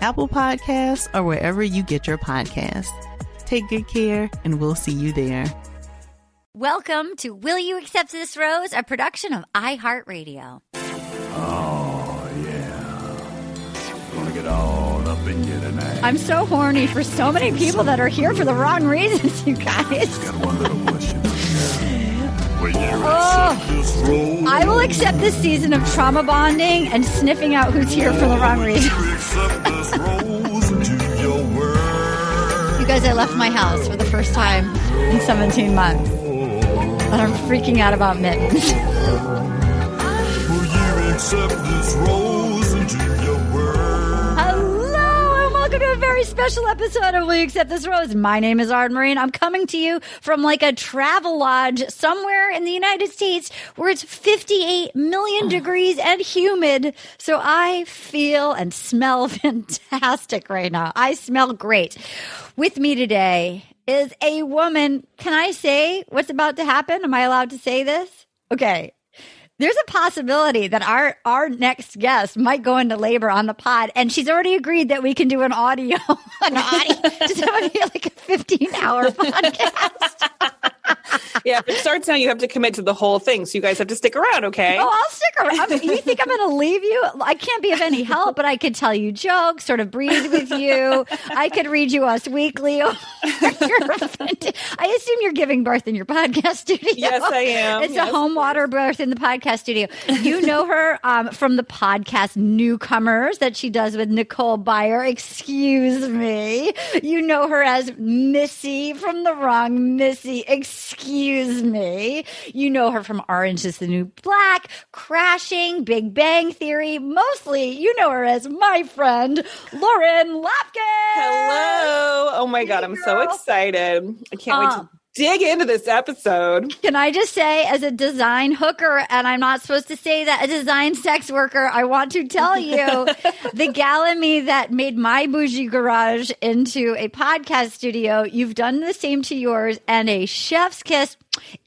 Apple Podcasts, or wherever you get your podcasts. Take good care, and we'll see you there. Welcome to Will You Accept This Rose, a production of iHeartRadio. Oh, yeah. Gonna get all up in you tonight. I'm so horny for so many people that are here for the wrong reasons, you guys. Got one little question. Oh. accept this rose? I will accept this season of trauma bonding and sniffing out who's here for the wrong reason. You accept this rose into your world? You guys, I left my house for the first time in 17 months. But I'm freaking out about mittens. Special episode of We Accept This Rose? My name is Arden Myrin. I'm coming to you from like a travel lodge somewhere in the United States where it's 58 million oh. degrees and humid. So I feel and smell fantastic right now. I smell great. With me today is a woman. Can I say what's about to happen? Am I allowed to say this? Okay there's a possibility that our our next guest might go into labor on the pod, and she's already agreed that we can do an audio, an audio, just have it be like a 15 hour podcast. yeah, if it starts now, you have to commit to the whole thing. So you guys have to stick around, okay? Oh, I'll stick around. I'm- you think I'm going to leave you? I can't be of any help, but I could tell you jokes, sort of breathe with you. I could read you Us Weekly. Oh, I assume you're giving birth in your podcast studio. Yes, I am. It's Yes, a home water birth in the podcast studio. You know her um, from the podcast Newcomers that she does with Nicole Byer. Excuse me. You know her as Missy from The Wrong Missy. Excuse me. You know her from Orange is the New Black, Crashing, Big Bang Theory. Mostly, you know her as my friend, Lauren Lapkus. Hello. Oh my God, I'm so girl. excited. I can't wait Uh, to dig into this episode. Can I just say, as a design hooker, and I'm not supposed to say that, a design sex worker, I want to tell you the gal in me that made my bougie garage into a podcast studio, you've done the same to yours, and a chef's kiss.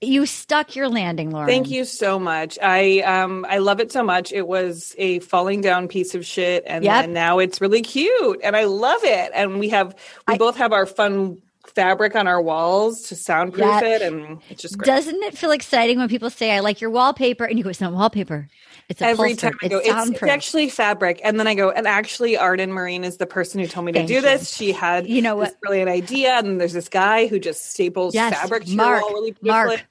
You stuck your landing, Lauren. Thank you so much. I um I love it so much. It was a falling down piece of shit, and Yep. then now it's really cute, and I love it. And we have we I- both have our fun fabric on our walls to soundproof Yeah. it, and it's just great. Doesn't it feel exciting when people say, I like your wallpaper? And you go, it's not wallpaper. It's Every upholstered. time I go, it's it's, it's actually fabric, and then I go, and actually, Arden Myrin is the person who told me to Thank do you. this. She had, You know this what? brilliant idea, and there's this guy who just staples Yes, fabric to Mark, your wall really beautifully. Mark,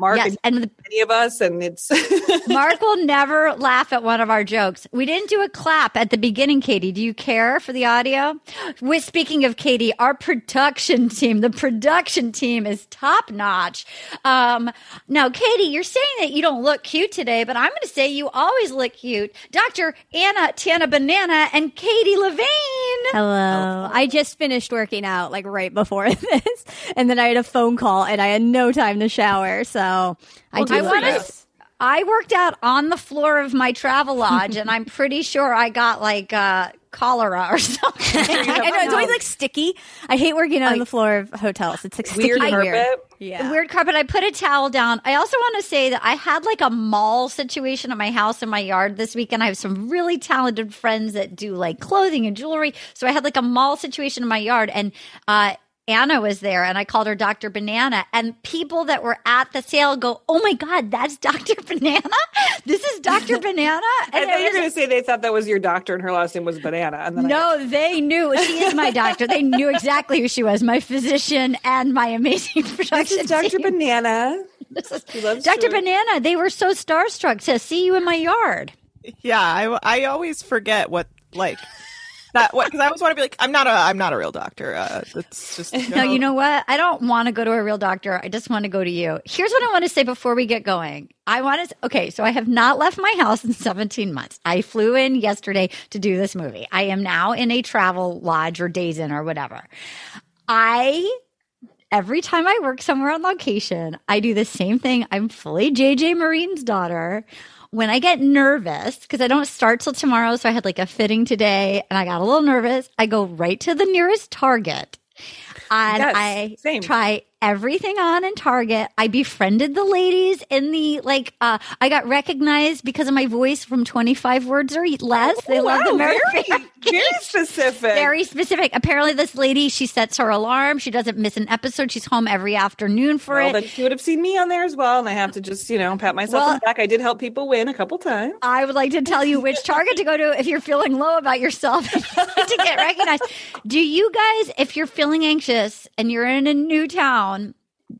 yes. and And the any of us, and it's Mark will never laugh at one of our jokes. We didn't do a clap at the beginning, Katie. Do you care for the audio? With speaking of Katie, our production team, the production team is top notch. Um, now, Katie, you're saying that you don't look cute today, but I'm going to say you always look cute. Dr. Anna Tana Banana and Katie Levine. Hello. I just finished working out like right before this, and then I had a phone call, and I had no time to shower. So I do. I want to. I worked out on the floor of my travel lodge, and I'm pretty sure I got like uh, cholera or something. I know it's always like sticky. I hate working on the floor of hotels. It's like Weird and carpet. weird. Yeah. Weird carpet. I put a towel down. I also want to say that I had like a mall situation at my house in my yard this weekend. I have some really talented friends that do like clothing and jewelry. So I had like a mall situation in my yard and, uh, Anna was there and I called her Dr. Banana and people that were at the sale go, Oh my God, that's Dr. Banana. This is Dr. Banana. I And thought you were going to say they thought that was your doctor and her last name was Banana. And then I- no, they knew she is my doctor. They knew exactly who she was, my physician and my amazing production. this is Dr. team. Banana. This is Dr. sugar. Banana. They were so starstruck to see you in my yard. Yeah, I, I always forget what like that what because I always want to be like I'm not a I'm not a real doctor. Uh, it's just No, you know what? I don't want to go to a real doctor. I just want to go to you. Here's what I want to say before we get going. I want to, okay, so I have not left my house in 17 months. I flew in yesterday to do this movie. I am now in a travel lodge or days in or whatever. I every time I work somewhere on location, I do the same thing. I'm fully JJ Marine's daughter. When I get nervous, because I don't start till tomorrow, so I had like a fitting today and I got a little nervous, I go right to the nearest Target and Yes, I same. try everything on in Target. I befriended the ladies in the like. Uh, I got recognized because of my voice from Twenty Five Words or Less. They Oh, love the wow, Mary very, very specific. very specific. Apparently, this lady she sets her alarm. She doesn't miss an episode. She's home every afternoon for well, it. then she would have seen me on there as well, and I have to just, you know, pat myself Well- on the back. I did help people win a couple times. I would like to tell you which Target to go to if you're feeling low about yourself to get recognized. Do you guys, if you're feeling anxious and you're in a new town,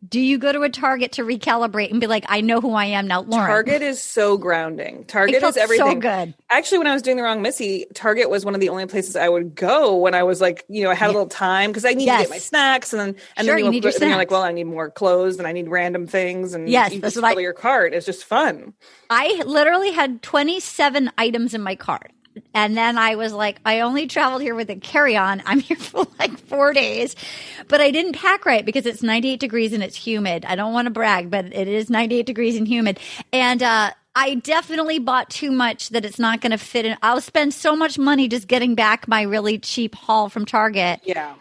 do you go to a Target to recalibrate and be like, I know who I am now, Lauren? Target is so grounding. Target is everything. so good. Actually, when I was doing the wrong Missy, Target was one of the only places I would go when I was like, you know, I had a little time because I need to get my snacks, and then and Sure, then you need your then you're like, well, I need more clothes, and I need random things, and Yes, you that's just what I- your cart. It's just fun. I literally had 27 items in my cart. And then I was like, I only traveled here with a carry on. I'm here for like four days, but I didn't pack right because it's 98 degrees and it's humid. I don't want to brag, but it is 98 degrees and humid. And, uh, I definitely bought too much that it's not going to fit in. I'll spend so much money just getting back my really cheap haul from Target. Yeah.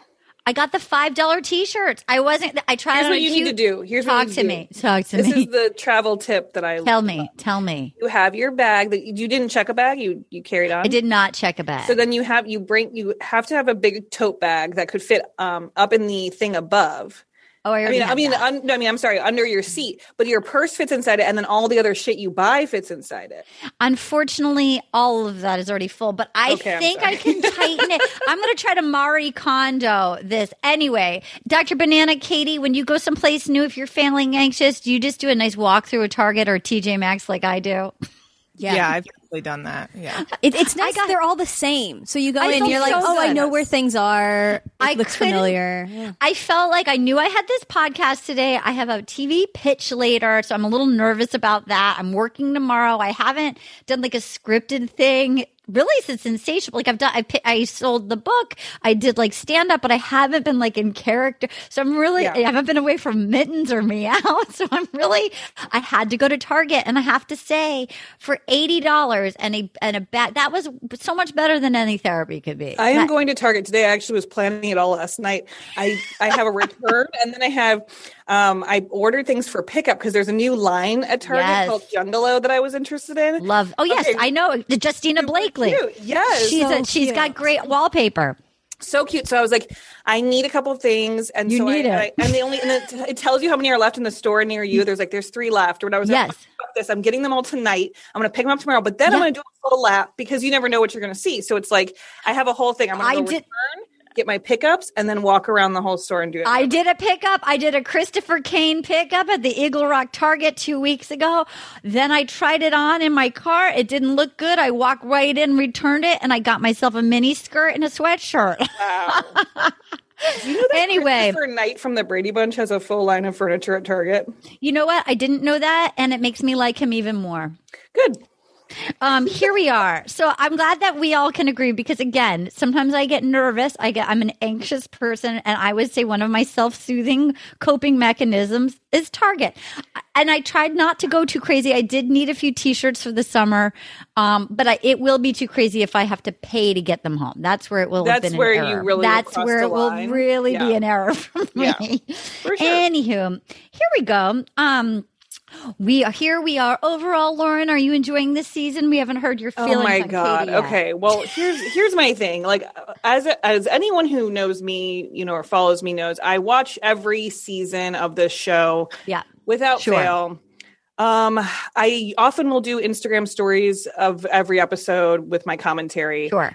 I got the $5 t-shirts. I wasn't, I tried Here's what you need to do. Here's what talk you need to do. me. Talk to This me. This is the travel tip that I tell me, tell me. You have your bag that you didn't check a bag. You you carried on. I did not check a bag. So then you have you bring you have to have a big tote bag that could fit um up in the thing above. Oh, I I mean, I mean, un, no, I mean, I'm sorry, under your seat, but your purse fits inside it, and then all the other shit you buy fits inside it. Unfortunately, all of that is already full, but I Okay, think I can tighten it. I'm going to try to Marie Kondo this. Anyway, Dr. Banana Katie, when you go someplace new, if you're feeling anxious, do you just do a nice walk through a Target or TJ Maxx like I do? Yeah, I've definitely done that. Yeah. It, it's nice. they're all the same. So you go I in, you're like, so oh, I know where things are. It I looks familiar. Yeah. I felt like I knew I had this podcast today. I have a TV pitch later, so I'm a little nervous about that. I'm working tomorrow. I haven't done like a scripted thing really since Insatiable. Like I've done, I, I sold the book. I did like stand up, but I haven't been like in character. So I'm really, Yeah. I haven't been away from mittens or meow. So I'm really, I had to go to Target and I have to say for $80 and a, and a bag, that was so much better than any therapy could be. I am That- going to Target today. I actually was planning it all last night. I I have a return, and then I have um I ordered things for pickup because there's a new line at Target Yes. called Jungalow that I was interested in. Love. Oh yes, Okay. I know the Justina Blakeney. Yes. she's So a, she's cute. got great wallpaper. so cute. So I was like, I need a couple of things, and You so need I, it. I and they only and it, it tells you how many are left in the store near you. There's like there's three left. When I was like, Yes. "Fuck this, I'm getting them all tonight. I'm gonna pick them up tomorrow, but then I'm gonna do a full lap because you never know what you're gonna see. So it's like I have a whole thing. I'm gonna I go did- return, get my pickups, and then walk around the whole store and do it. I did a pickup. I did a Christopher Kane pickup at the Eagle Rock Target two weeks ago. Then I tried it on in my car. It didn't look good. I walked right in, returned it, and I got myself a mini skirt and a sweatshirt. You know that Anyway. Christopher Knight from the Brady Bunch has a full line of furniture at Target. you know what? I didn't know that, and it makes me like him even more. Good. Um, here we are. So I'm glad that we all can agree because again, sometimes I get nervous. I get I'm an anxious person, and I would say one of my self-soothing coping mechanisms is Target. And I tried not to go too crazy. I did need a few T-shirts for the summer, um, but I, it will be too crazy if I have to pay to get them home. That's where it will. have been where an you error. really That's where it will really be an error for me. Yeah. Anywho, here we go. Um. We are here. We are overall, Lauren. Are you enjoying this season? We haven't heard your feelings. Oh my god. Okay. Well, here's here's my thing. Like as as anyone who knows me, you know, or follows me knows, I watch every season of this show. Yeah. Without Sure. fail. Um, I often will do Instagram stories of every episode with my commentary. Sure.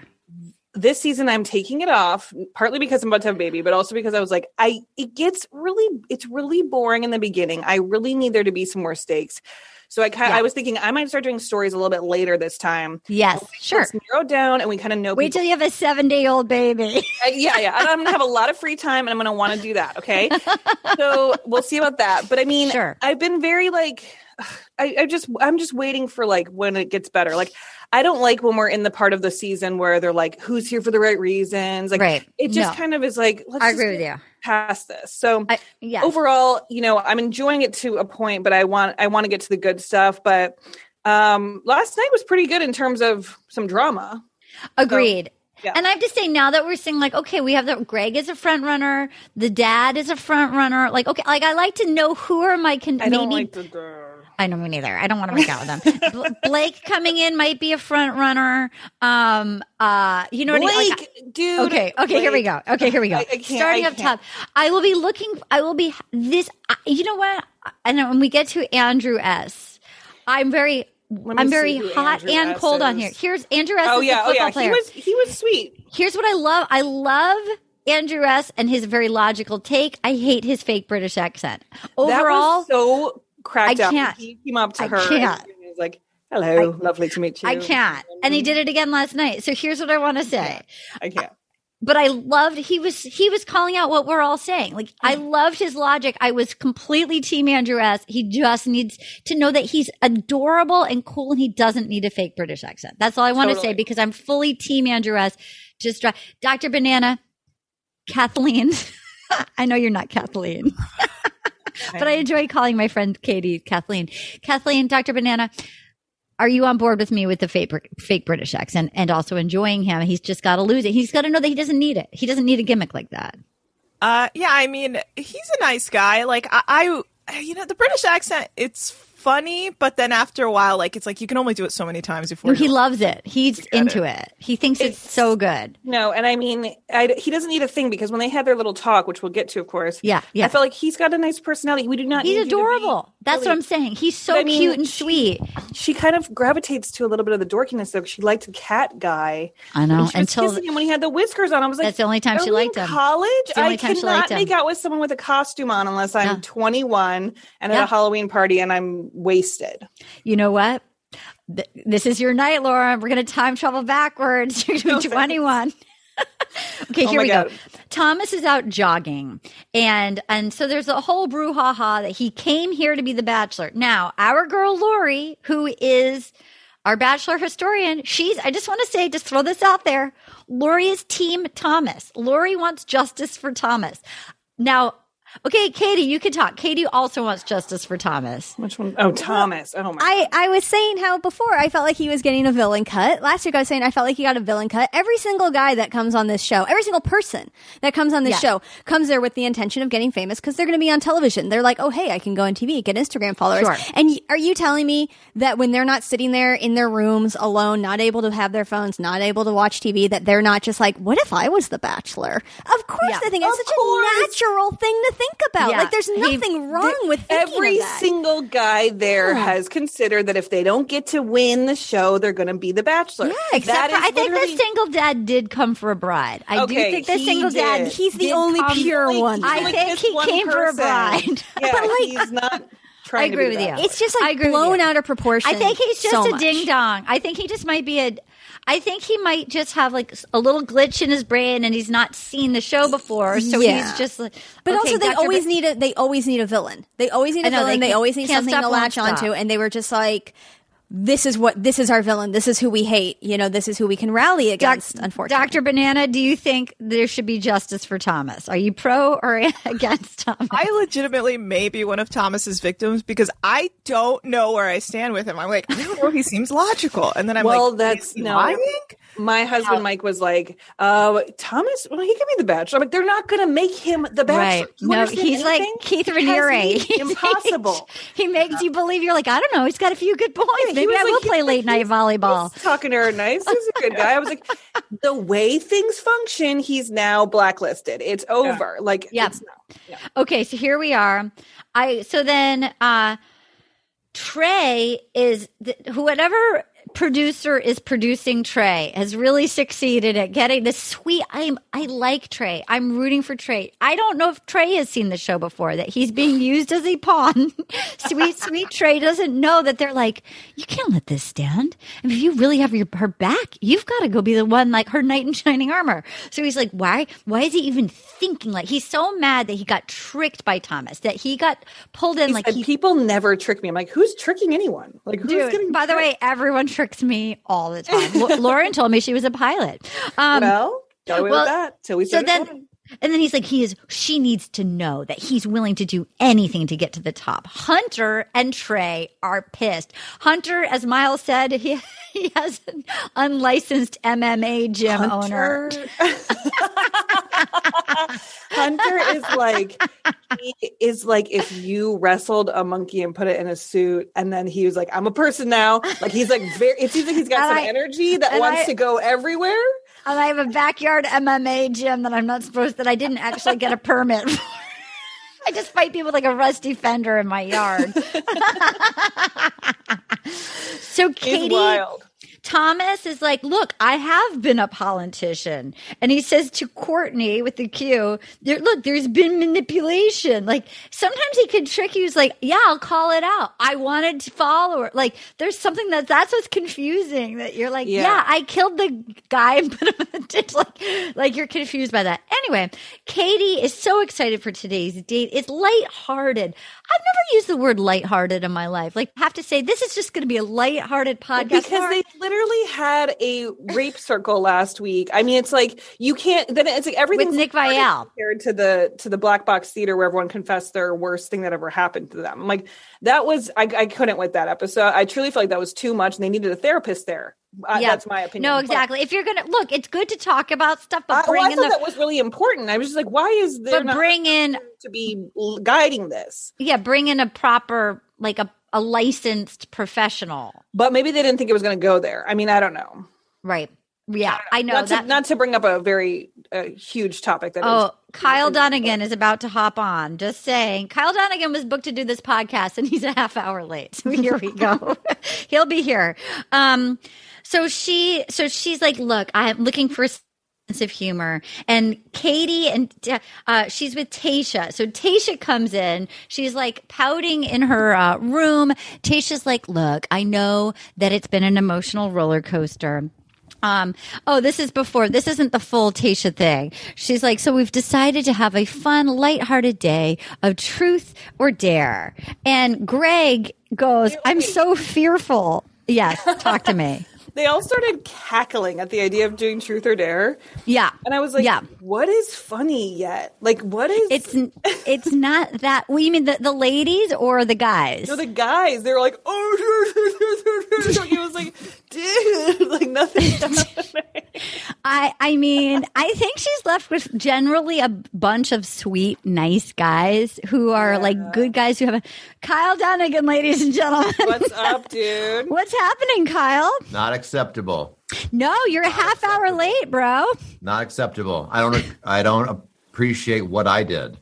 This season I'm taking it off, partly because I'm about to have a baby, but also because I was like, I it gets really it's really boring in the beginning. I really need there to be some more stakes. So I kind Yeah. I was thinking I might start doing stories a little bit later this time. Yes, sure. It's narrowed down and we kind of know Wait till you have a seven day old baby. Uh, yeah, yeah. I'm gonna have a lot of free time, and I'm gonna want to do that. Okay, so we'll see about that. But I mean, Sure. I've been very like, I, I just, I'm just waiting for like when it gets better. Like, I don't like when we're in the part of the season where they're like, who's here for the right reasons. Like, Right. it just No. kind of is like, let's I agree with you. Past this, so yes. overall, you know, I'm enjoying it to a point, but I want, I want to get to the good stuff. But um last night was pretty good in terms of some drama. Agreed. yeah. And I have to say now that we're seeing like, okay, we have the Greg is a front runner, the dad is a front runner. Like, okay, like I like to know who are my con- I don't maybe like the. I know me neither. I don't want to make out with them. Bl- Blake coming in might be a front runner. Um, uh, you know what I mean? Like, Blake, dude. Okay, okay, here we go. Okay, here we go. I- I Starting up top, I will be looking. I will be this. I- You know what? And when we get to Andrew S, I'm very. I'm very hot Andrew and S cold on here. Here's Andrew S. Oh is yeah, oh yeah. player. He was he was sweet. Here's what I love. I love Andrew S. and his very logical take. I hate his fake British accent. Overall, that was so cracked I up. can't. He came up to I her. can't. And he was like, "Hello, lovely to meet you." I can't. And he did it again last night. So here's what I want to say. I can't. But I loved he was he was calling out what we're all saying. Like I loved his logic. I was completely team Andrew S. He just needs to know that he's adorable and cool and he doesn't need a fake British accent. That's all I want to say because I'm fully team Andrew S. Just. Dr. Banana, Kathleen. I know you're not Kathleen. but I enjoy calling my friend Katie Kathleen. Kathleen, Dr. Banana, are you on board with me with the fake, fake British accent and also enjoying him? He's just got to lose it. He's got to know that he doesn't need it. He doesn't need a gimmick like that. Uh, yeah, I mean, he's a nice guy. Like, I, I, you know, the British accent, it's funny, but then after a while, like, it's like you can only do it so many times before No, he loves it. He's into it. He thinks it's, so good. No, and I mean, I, he doesn't need a thing because when they had their little talk, which we'll get to, of course. Yeah, yeah. I felt like he's got a nice personality. We do not. He's need you to be adorable. That's really- what I'm saying. He's so But I mean, cute and sweet. She kind of gravitates to a little bit of the dorkiness, though. She liked the cat guy. I know, When she was until- kissing him when he had the whiskers on, I was like, That's the only time she liked him. College? It's the only I cannot liked him. make out with someone with a costume on unless I'm Yeah. 21 and Yeah. at a Halloween party and I'm wasted. You know what? Th- This is your night, Laura. We're going to time travel backwards. You're going to be 21. okay, Oh here we God. go. Thomas is out jogging, and and so there's a whole brouhaha that he came here to be the bachelor. Now, our girl Lori, who is our bachelor historian, she's. I just want to say, just throw this out there. Lori is Team Thomas. Lori wants justice for Thomas. Now, okay, Katie, you can talk. Katie also wants justice for Thomas. Which one? Oh, Thomas. Oh my. I, I was saying how before I felt like he was getting a villain cut. Last week I was saying I felt like he got a villain cut. Every single guy that comes on this show, every single person that comes on this Yeah. show comes there with the intention of getting famous because they're going to be on television. They're like, oh, hey, I can go on TV, get Instagram followers. Sure. And y- are you telling me that when they're not sitting there in their rooms alone, not able to have their phones, not able to watch TV, that they're not just like, what if I was the bachelor? Of course Yeah. they think it's such course. a natural thing to think about. Yeah. Like there's He- nothing wrong with thinking Every single guy there Yeah. has considered that if they don't get to win the show, they're going to be the bachelor. Yeah, Except for, I think the single dad did come for a bride. I Okay, do think the he single dad. He's the only come- pure Like, one. I like think he came for a bride. Yeah, But, like- he's not I agree with you. It's just like blown out of proportion. I think he's just so a much. ding dong. I think he just might be a. I think he might just have like a little glitch in his brain, and he's not seen the show before, so Yeah. he's just. like, But okay, also, they Dr. always Ba- need a they always need a villain. They always need a know, villain. they They, always need something stop, to latch onto, and they were just like, this is what this is our villain. This is who we hate. You know, this is who we can rally against. unfortunately, Dr. Banana, do you think there should be justice for Thomas? Are you pro or against Thomas? I legitimately may be one of Thomas's victims because I don't know where I stand with him. I'm like, I don't know. He seems logical, and then I'm like, well, like, that's is he no. lying? My husband Mike was like, uh, Thomas, well, he could be the bachelor. I'm like, they're not going to make him the bachelor. Right. No, understand he's like? Keith Because Raniere. Impossible. he makes you believe you're like, I don't know, he's got a few good points. he Maybe was I like- will play late night volleyball. talking to her nice. He's a good guy. I was like, the way things function, he's now blacklisted. It's over. Like, Yep. it's no. Okay, so here we are. I so then uh Trey is th- whoever producer is producing Trey has really succeeded at getting this sweet I'm I like Trey. I'm rooting for Trey. I don't know if Trey has seen the show before that he's being used as a pawn. sweet sweet Trey doesn't know that they're like you can't let this stand. And if you really have your her back, you've got to go be the one like her knight in shining armor. So he's like why why is he even thinking like he's so mad that he got tricked by Thomas that he got pulled in He like said, he people never trick me. I'm like, who's tricking anyone? Like, who's Dude, getting by the way, everyone tricks me all the time. Lauren told me she was a pilot. Um, well, got away well, with that till we so then, filming. And then he's like, he is. She needs to know that he's willing to do anything to get to the top. Hunter and Trey are pissed. Hunter, as Miles said, he he has an unlicensed MMA gym owner. Hunter is like he is like if you wrestled a monkey and put it in a suit, and then he was like, "I'm a person now." Like he's like very. It seems like he's got And some I- energy that wants I- to go everywhere. And I have a backyard MMA gym that I'm not supposed that I didn't actually get a permit for. I just fight people like a rusty fender in my yard. so Katie. Thomas is like, look, I have been a politician. And he says to Courtney with the Q, there, look, there's been manipulation. Like sometimes he could trick you. He's like, yeah, I'll call it out. I wanted to follow her. Like there's something that that's what's confusing that you're like, yeah, Yeah. I killed the guy and put him in the ditch. Like, like you're confused by that. Anyway, Katie is so excited for today's date. It's lighthearted. I've never used the word lighthearted in my life. Like, have to say this is just going to be a lighthearted podcast because they literally had a rape circle last week. I mean, it's like you can't. Then it's like everything With Nick Viall. compared to the to the black box theater where everyone confessed their worst thing that ever happened to them. I'm like that was I, I couldn't with that episode. I truly feel like that was too much, and they needed a therapist there. Uh, Yeah. That's my opinion. No, But exactly. If you're gonna look, it's good to talk about stuff, but well, bring I in thought the that was really important. I was just like, why is there but not bring in to be guiding this? yeah, bring in a proper like a a licensed professional. But maybe they didn't think it was going to go there. I mean, I don't know. Right. Yeah, I know not that. To, not to bring up a very uh, huge topic that is Oh, Kyle Dunnigan is about to hop on. Just saying. Kyle Dunnigan was booked to do this podcast and he's a half hour late. So here we go. He'll be here. Um, so she, so she's like, look, I'm looking for a sense of humor. And Katie and, uh, she's with Tasha. So Tasha comes in. She's like pouting in her uh, room. Tasha's like, look, I know that it's been an emotional roller coaster. Um, oh, this is before. This isn't the full Tasha thing. She's like, so we've decided to have a fun, lighthearted day of truth or dare. And Greg goes, I'm so fearful. Yes, talk to me. they all started cackling at the idea of doing truth or dare. Yeah. And I was like, Yeah. what is funny yet? Like, what is. It's it's not that. Well, you mean the, the ladies or the guys? No, the guys, they were like, oh, it was like, dude, like nothing. I I mean, I think she's left with generally a bunch of sweet, nice guys who are like good guys who have a Kyle Dunnigan, ladies and gentlemen. What's up, dude? What's happening, Kyle? Not acceptable. No, you're a half hour late, bro. Not acceptable. I don't. I don't appreciate what I did.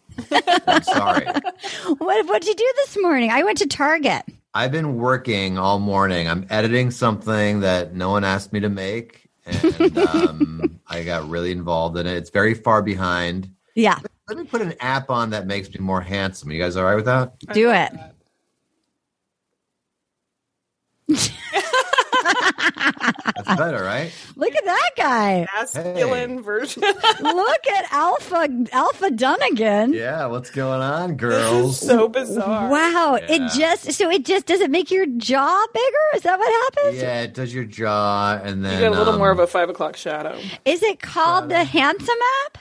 I'm sorry. What what'd you do this morning? I went to Target. I've been working all morning. I'm editing something that no one asked me to make, and um, I got really involved in it. It's very far behind. Yeah, Let me put an app on that makes me more handsome. You guys all right with that? do it. That's better, right? Look at that guy. Masculine version. Look at Alpha Alpha Dunnigan. Yeah, what's going on, girls? so bizarre. Wow. Yeah. It just so it just does it make your jaw bigger? Is that what happens? Yeah, it does your jaw, and then You get a little um, more of a five o'clock shadow. Is it called the handsome app?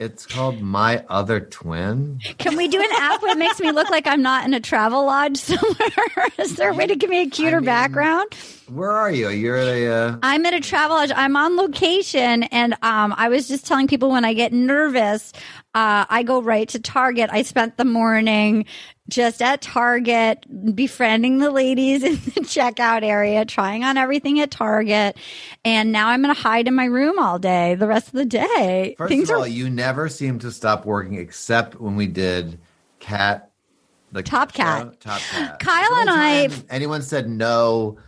It's called My Other Twin. Can we do an app that makes me look like I'm not in a travel lodge somewhere? Is there a way to give me a cuter background? Where are you? You're at a. Uh, I'm at a travel lodge. I'm on location, and um, I was just telling people when I get nervous, uh, I go right to Target. I spent the morning just at Target, befriending the ladies in the checkout area, trying on everything at Target, and now I'm going to hide in my room all day, the rest of the day. first Things of all, are you never seem to stop working except when we did Cat. The Top Cat. Top Cat. Kyle and I. Anyone said no?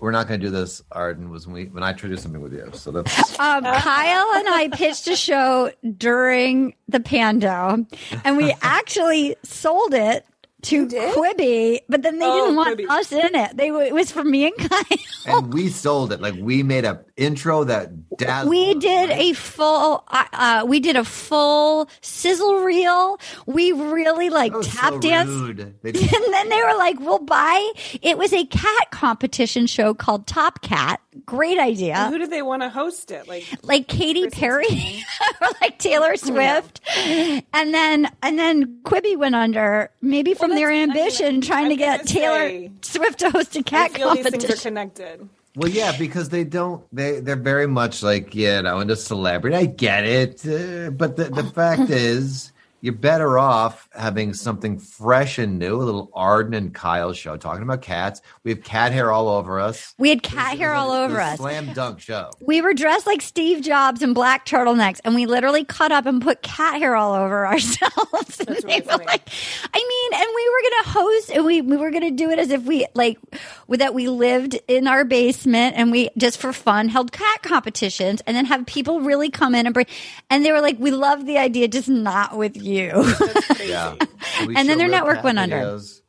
We're not going to do this, Arden. Was when we when I tried to do something with you. So that's Um, Kyle and I pitched a show during the Pando, and we actually sold it to Quibi, but then they Oh, didn't want Quibi. us in it. They it was for me and Kyle. and we sold it. Like we made a intro that dazzled. We did a full, uh, we did a full sizzle reel. We really like tap so danced. rude. And then they were like, we'll buy. It was a cat competition show called Top Cat. Great idea. And who do they want to host it? Like, like Katy Perry or like Taylor Swift. And then and then Quibi went under, maybe from their ambition trying to get Taylor say, Swift to host a cat feel these things competition. are connected. Well, yeah, because they don't. They they're very much like you know into celebrity. I get it, uh, but the the fact is, you're better off having something fresh and new. A little Arden and Kyle show talking about cats. We have cat hair all over us. We had cat hair all It's over a us. Slam dunk show. We were dressed like Steve Jobs in black turtlenecks, and we literally cut up and put cat hair all over ourselves. And they were like, I mean, and we were gonna host, and we we were gonna do it as if we like with that we lived in our basement, and we just for fun held cat competitions, and then have people really come in and bring. And they were like, we love the idea, just not with you. Yeah. So And then their network went under. videos.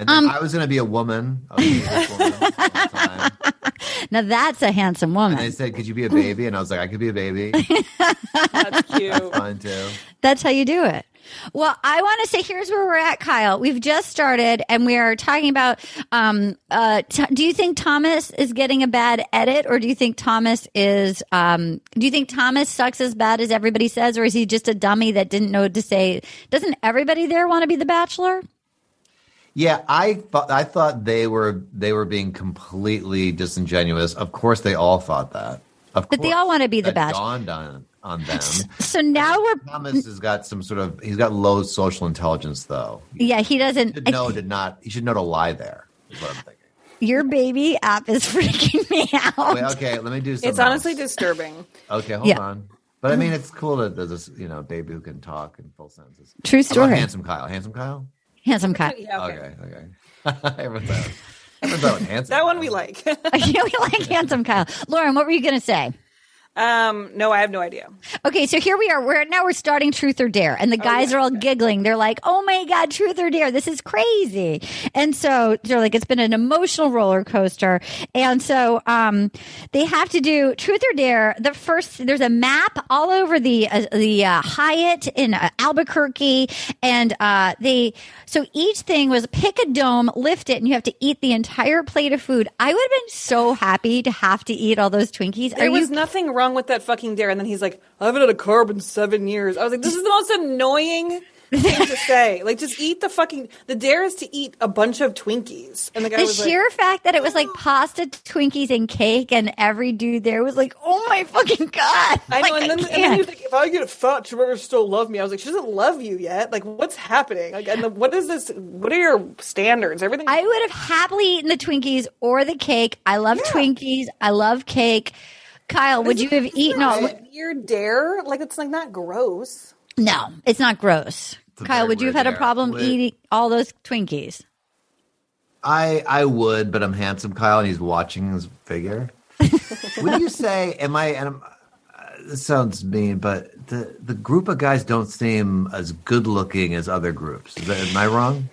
And Um, I was going to be a woman. I was gonna be this woman. now that's a handsome woman. And they said, "Could you be a baby?" And I was like, "I could be a baby." That's cute. That's fine too. That's how you do it. Well, I want to say here's where we're at, Kyle. We've just started and we are talking about um uh t- do you think Thomas is getting a bad edit or do you think Thomas is um do you think Thomas sucks as bad as everybody says or is he just a dummy that didn't know what to say? Doesn't everybody there want to be the bachelor? Yeah, I thought I thought they were they were being completely disingenuous. Of course, they all thought that. Of But they all want to be the bachelor. dawned on on them. So now we're Thomas has got some sort of he's got low social intelligence though. yeah, he doesn't Should know to not he should know to lie there. is what I'm thinking. your baby app is freaking me out. Wait, okay, let me do something. It's honestly else. disturbing. okay. Hold Yeah. on. But I mean, it's cool that there's this, you know, baby who can talk in full sentences. True How about story. handsome Kyle. Handsome Kyle. Handsome Kyle. Yeah, okay. Okay. Okay. Everyone's out. Everyone's out handsome. That one we like. yeah, we like handsome Kyle. Lauren, what were you going to say? Um, no, I have no idea. Okay, so here we are. We're now we're starting Truth or Dare, and the guys are all giggling. They're like, "Oh my god, Truth or Dare! This is crazy!" And so they're like, "It's been an emotional roller coaster." And so um, they have to do Truth or Dare. The first there's a map all over the uh, the uh, Hyatt in uh, Albuquerque, and uh, they so each thing was pick a dome, lift it, and you have to eat the entire plate of food. I would have been so happy to have to eat all those Twinkies. There are was you nothing wrong with that fucking dare. And then he's like, I haven't had a carb in seven years. I was like, this is the most annoying thing to say. Like, just eat the fucking. The dare is to eat a bunch of Twinkies. And the guy the sheer like, fact that it was like pasta, Twinkies, and cake, and every dude there was like, "Oh my fucking god!" I know, Like, and then, and then can't. he was like, "If I get fat, she better still love me." I was like, "She doesn't love you yet. Like, what's happening? Like, and the, what is this? What are your standards? Everything." I would have happily eaten the Twinkies or the cake. I love Twinkies. I love cake. Kyle, would you have eaten all? your dare? Like, it's like not gross. No, it's not gross. a Kyle, would you have had a dare. problem Would- eating all those Twinkies? I I would, but I'm handsome Kyle, and he's watching his figure. Would you say? Am I? And I'm, uh, this sounds mean, but the the group of guys don't seem as good looking as other groups. Is that, am I wrong?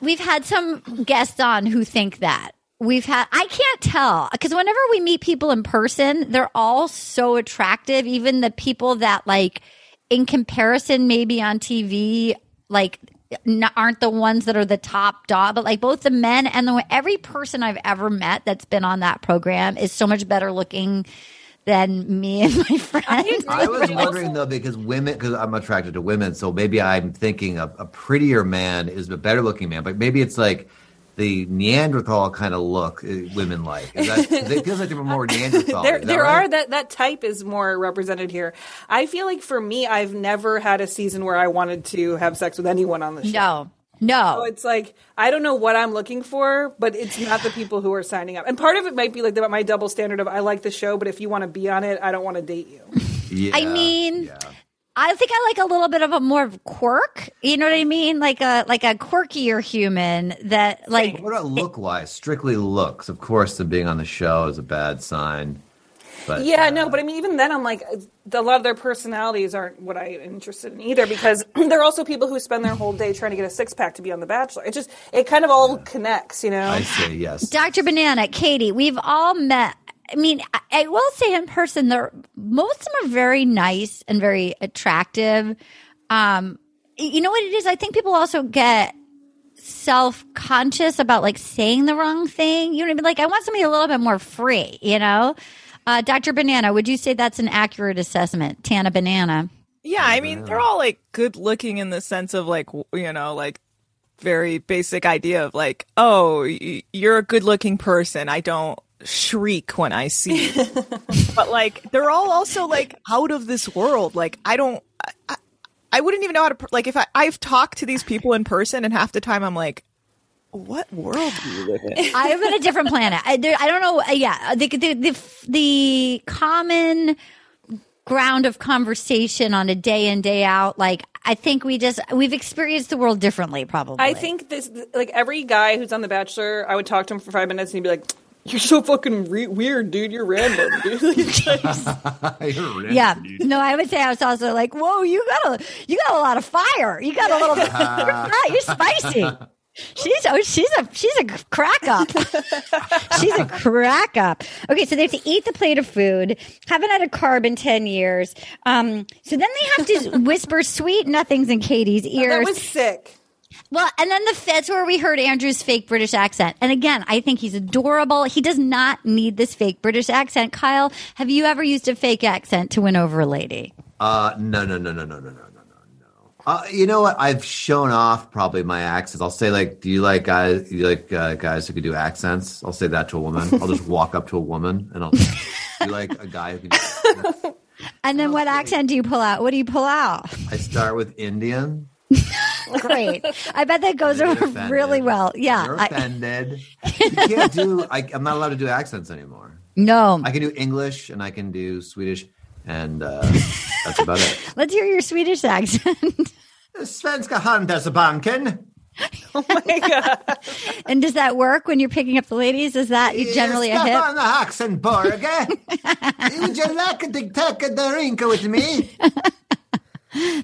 We've had some guests on who think that. We've had i can't tell because whenever we meet people in person they're all so attractive. Even the people that like in comparison maybe on tv like n- aren't the ones that are the top dog but like both the men and the every person i've ever met that's been on that program is so much better looking than me and my friends. I was wondering though because women, because I'm attracted to women, so maybe I'm thinking a, a prettier man is a better looking man, but maybe it's like the Neanderthal kind of look uh, women like. Is that, 'cause it feels like they were more Neanderthal. there is that there right? are that that type is more represented here. I feel like for me, I've never had a season where I wanted to have sex with anyone on the show. no no So it's like I don't know what I'm looking for, but it's not the people who are signing up. And part of it might be like the, my double standard of I like the show, but if you want to be on it, I don't want to date you. Yeah, I mean, I think I like a little bit of a more quirk. You know what I mean? Like a like a quirkier human that like what about look wise? Strictly looks. Of course, the being on the show is a bad sign. But yeah, no, uh, but I mean, even then, I'm like, a lot of their personalities aren't what I'm interested in either because they're also people who spend their whole day trying to get a six pack to be on The Bachelor. It just, it kind of all connects, you know? I say yes. Dr. Banana, Katie, we've all met. I mean, I, I will say in person, they're most of them are very nice and very attractive. Um, you know what it is? I think people also get self conscious about like saying the wrong thing. You know what I mean? Like, I want somebody a little bit more free, you know? Uh, Dr. Banana, would you say that's an accurate assessment? Tana Banana. Yeah, I mean, they're all like good looking in the sense of like, you know, like very basic idea of like, oh, y- you're a good looking person. I don't shriek when I see you. but like, they're all also like out of this world. Like, I don't, I, I, I wouldn't even know how to, like, if I, I've talked to these people in person and half the time I'm like, what world do you live in? I'm in a different planet. I, there, I don't know. uh, Yeah, the, the the the common ground of conversation on a day in day out. Like I think we just we've experienced the world differently. Probably. I think this, like, every guy who's on The Bachelor, I would talk to him for five minutes and he'd be like, you're so fucking re- weird, dude. You're random, dude. Yeah. No, I would say I was also like, whoa, you got a you got a lot of fire. You got a little. you're, you're spicy. She's oh she's a she's a crack up. she's a crack up. Okay, so they have to eat the plate of food. Haven't had a carb in ten years. Um, so then they have to whisper sweet nothings in Katie's ears. that was sick. Well, and then the, that's where we heard Andrew's fake British accent. And again, I think he's adorable. He does not need this fake British accent. Kyle, have you ever used a fake accent to win over a lady? Uh, no, no, no, no, no, no, no. Uh, you know what? I've shown off probably my accents. I'll say like, "Do you like guys? Do you like uh, guys who can do accents?" I'll say that to a woman. I'll just walk up to a woman and I'll, "Do you like a guy who can?" do accents? And then, what say, accent do you pull out? What do you pull out? I start with Indian, Great. I bet that goes over offended. really well. Yeah. You're I- you can't do, I, I'm not allowed to do accents anymore. no. I can do English and I can do Swedish, and uh, that's about it. Let's hear your Swedish accent. Svenska Handelsbanken. Oh my god! and does that work when you're picking up the ladies? Is that generally a hit? Stefan Haxenborg. Would you like to take a drink with me?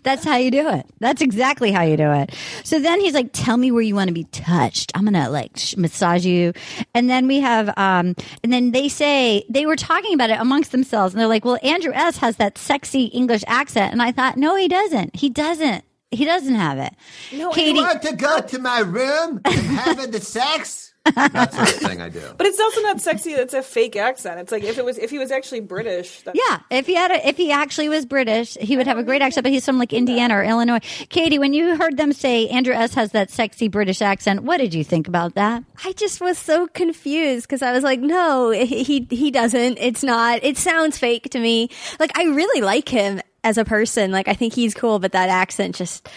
That's how you do it. That's exactly how you do it. So then he's like, "Tell me where you want to be touched. I'm gonna like sh- massage you." And then we have, um, and then they say they were talking about it amongst themselves, and they're like, "Well, Andrew S has that sexy English accent," and I thought, "No, he doesn't. He doesn't. He doesn't have it." No, Katie, You want to go to my room and have the sex? That sort of thing I do. But it's also not sexy. It's a fake accent. It's like if it was if he was actually British. That, Yeah, if he had a, if he actually was British, he would have a great accent. But he's from like Indiana or Illinois. Katie, when you heard them say Andrew S has that sexy British accent, what did you think about that? I just was so confused because I was like, no, he he doesn't. It's not. It sounds fake to me. Like I really like him as a person. Like I think he's cool, but that accent just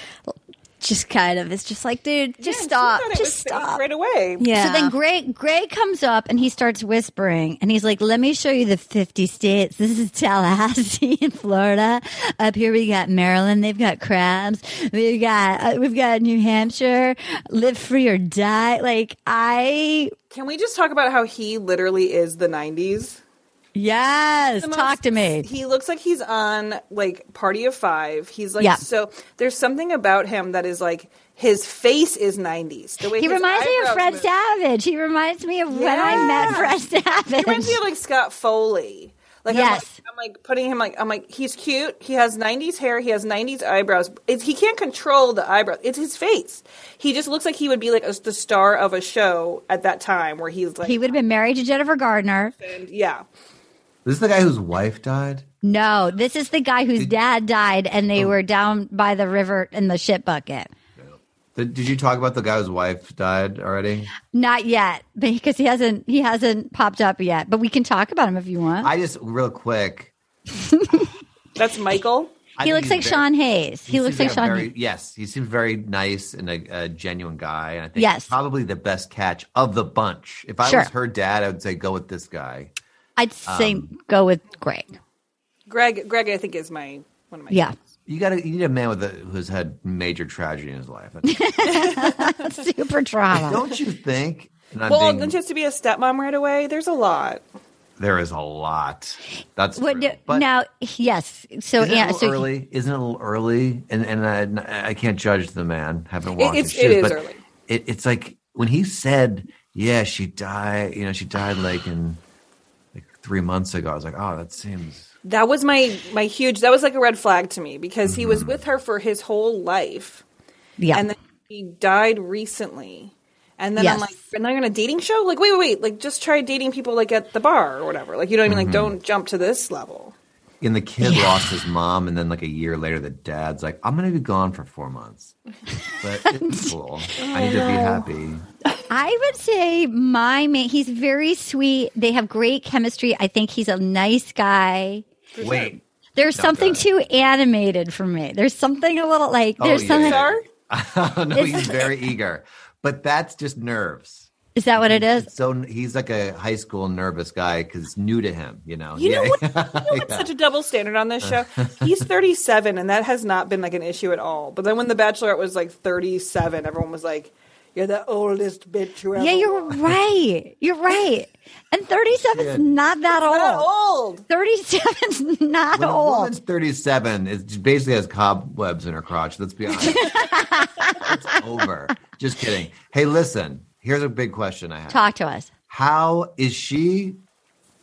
just kind of is just like, dude, just stop. Just was stop. right away. Yeah. So then Gray Gray comes up and he starts whispering and he's like, "Let me show you the 50 states. This is Tallahassee in Florida. Up here we got Maryland. They've got crabs. We've got uh, we've got New Hampshire. Live free or die. Like I Can we just talk about how he literally is the '90s? Yes, most- talk to me. He looks like he's on like Party of Five. He's like Yeah. so. There's something about him that is like his face is 90s. The way He reminds me of Fred move. Savage. He reminds me of when I met Fred Savage. He reminds me of like Scott Foley. Like I'm, Yes. like, I'm like putting him like I'm like he's cute. He has 90s hair. He has 90s eyebrows. It's, he can't control the eyebrows. It's his face. He just looks like he would be like a, the star of a show at that time where he's like he would have been married to Jennifer Gardner. and yeah. This is the guy whose wife died. No, this is the guy whose dad died, and Oh. they were down by the river in the shit bucket. Did, did you talk about the guy whose wife died already? Not yet, because he hasn't he hasn't popped up yet. But we can talk about him if you want. I just real quick. That's Michael. I he looks like very- Sean Hayes. He, looks like seems Sean. very, Hayes. Yes, he seems very nice and a, a genuine guy. And I think Yes. probably the best catch of the bunch. If I Sure. was her dad, I would say go with this guy. I'd say Um, go with Greg. Greg Greg I think is my one of my Yeah, You got to you need a man with a, who's had major tragedy in his life. super trauma. Don't you think? And I'm Well, being- then just to be a stepmom right away, there's a lot. there is a lot. That's What true. But now? Yes. So isn't it a yeah. So early? Isn't it a little early? And and I, I can't judge the man. Haven't watched It- it's- his shoes, is but early. It, it's like when he said, "Yeah, she died." You know, she died like in like three months ago. I was like, "Oh, that seems." That was my my huge. That was like a red flag to me because he Mm-hmm. was with her for his whole life, yeah. and then he died recently. And then Yes. I'm like, and then you're on a dating show? Like, wait, wait, wait! Like, just try dating people like at the bar or whatever. Like, you know what I mean? Like, Mm-hmm. don't jump to this level. And the kid lost his mom, and then like a year later, the dad's like, "I'm gonna be gone for four months, but it's cool. I need to be happy." I would say my man. He's very sweet. They have great chemistry. I think he's a nice guy. Wait, There's No, something go too animated for me. There's something a little like Oh, there's yeah, something. yeah. no, he's very eager, but that's just nerves. Is that what it is? So he's like a high school nervous guy because it's new to him. You know. You know Yeah. what? You know what's such a double standard on this show? He's 37, and that has not been like an issue at all. But then when The Bachelorette was like 37, everyone was like, "You're the oldest bitch you ever." Yeah, you're right. You're right. And 37 is not that old. not old. 37's not When a old. woman's 37, it basically has cobwebs in her crotch. Let's be honest. it's over. Just kidding. Hey, listen. Here's a big question I have. Talk to us. How is she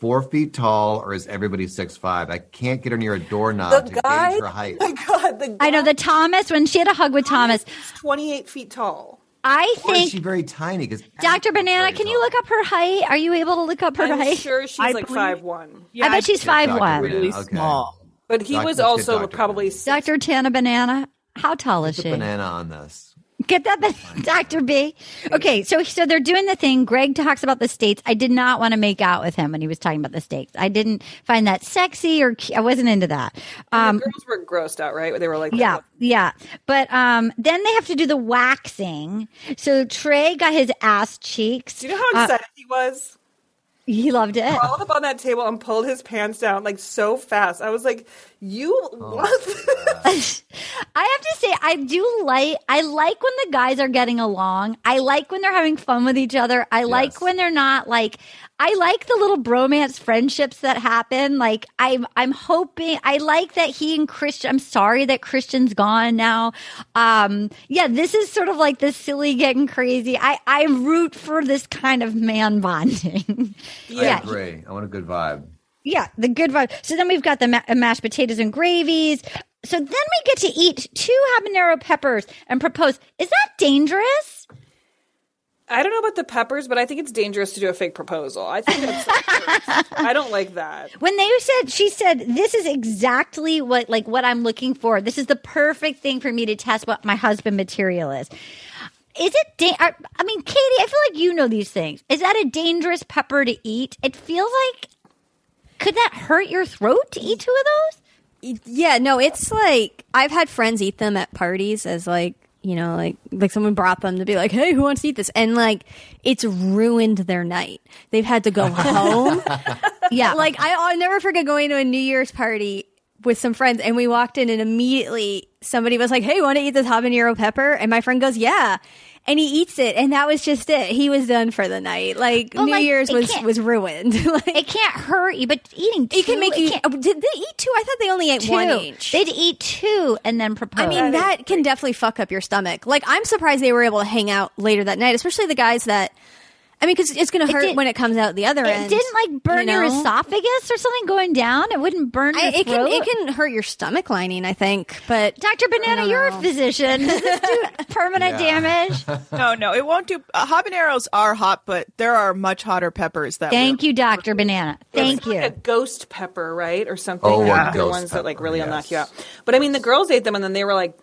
four feet tall, or is everybody six five? I can't get her near a doorknob The to guy. gauge her height. My God, the guy I know the Thomas when she had a hug with Thomas. is 28 feet tall. I Or think she's very tiny? Because Dr. Banana, can you look up her height? Are you able to look up her I'm height? sure she's I like believe- five one. Yeah, I bet she's Dr. five one. Really okay. small. But he Doc- was also Dr. probably Dr. Tana Banana, how tall is Put she? banana on this. Get that, Dr. B. Okay, so so they're doing the thing. Greg talks about the states. I did not want to make out with him when he was talking about the states. I didn't find that sexy or I wasn't into that. Um, the girls were grossed out, right? They were like, yeah, yeah. But um, then they have to do the waxing. So Trey got his ass cheeks. Do you know how Uh, excited he was? He loved it. Crawled up on that table and pulled his pants down like so fast. I was like, "You Oh, what?" I have to say, I do like. I like when the guys are getting along. I like when they're having fun with each other. I like when they're not like. I like the little bromance friendships that happen. Like I'm, I'm hoping. I like that he and Christian. I'm sorry that Christian's gone now. Um, yeah, this is sort of like the silly getting crazy. I, I root for this kind of man bonding. I yeah, agree. I want a good vibe. yeah, the good vibe. So then we've got the ma- uh, mashed potatoes and gravies. So then we get to eat two habanero peppers and propose. Is that dangerous? I don't know about the peppers, but I think it's dangerous to do a fake proposal. I think that's. I don't like that. When they said, she said, "This is exactly what like what I'm looking for. This is the perfect thing for me to test what my husband material is." Is it? Da- I I mean, Katie, I feel like you know these things. Is that a dangerous pepper to eat? It feels like. Could that hurt your throat to eat two of those? Yeah, no, it's like I've had friends eat them at parties as like you know, like like someone brought them to be like, "Hey, who wants to eat this?" And like, it's ruined their night. They've had to go home. Yeah, like I, I'll never forget going to a New Year's party with some friends, and we walked in, and immediately somebody was like, "Hey, want to eat this habanero pepper?" And my friend goes, "Yeah." And he eats it, and that was just it. He was done for the night. Like But, New like, Year's was was ruined. like, It can't hurt you, but eating two, it can make it you. can't- oh, Did they eat two? I thought they only ate two. one each. They'd eat two and then propose. I mean, that can definitely fuck up your stomach. Like, I'm surprised they were able to hang out later that night, especially the guys that. I mean, because it's going to hurt did- when it comes out the other it end. It didn't like burn you your esophagus or something going down. It wouldn't burn your I, it can it can hurt your stomach lining, I think. But Dr. Banana, you're know. a physician. Does this do permanent damage? no, no, it won't do. Uh, habaneros are hot, but there are much hotter peppers that. Thank you, Dr. Banana. Thank it's you. like a ghost pepper, right, or something. Oh, a like the ghost ones that like really yes. knock you out. But I mean, the girls ate them, and then they were like,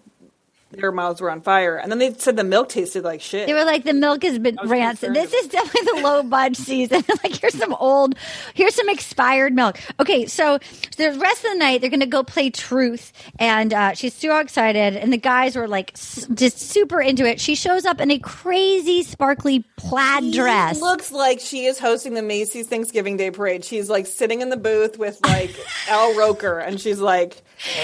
their mouths were on fire, and then they said the milk tasted like shit. They were like, the milk has been rancid. This is definitely the low budge season. like, here's some old, here's some expired milk. Okay, so the rest of the night, they're going to go play truth. And uh, she's so excited. And the guys were like, s- just super into it. She shows up in a crazy, sparkly plaid She dress. looks like she is hosting the Macy's Thanksgiving Day Parade. She's like sitting in the booth with like Al Roker, and she's like,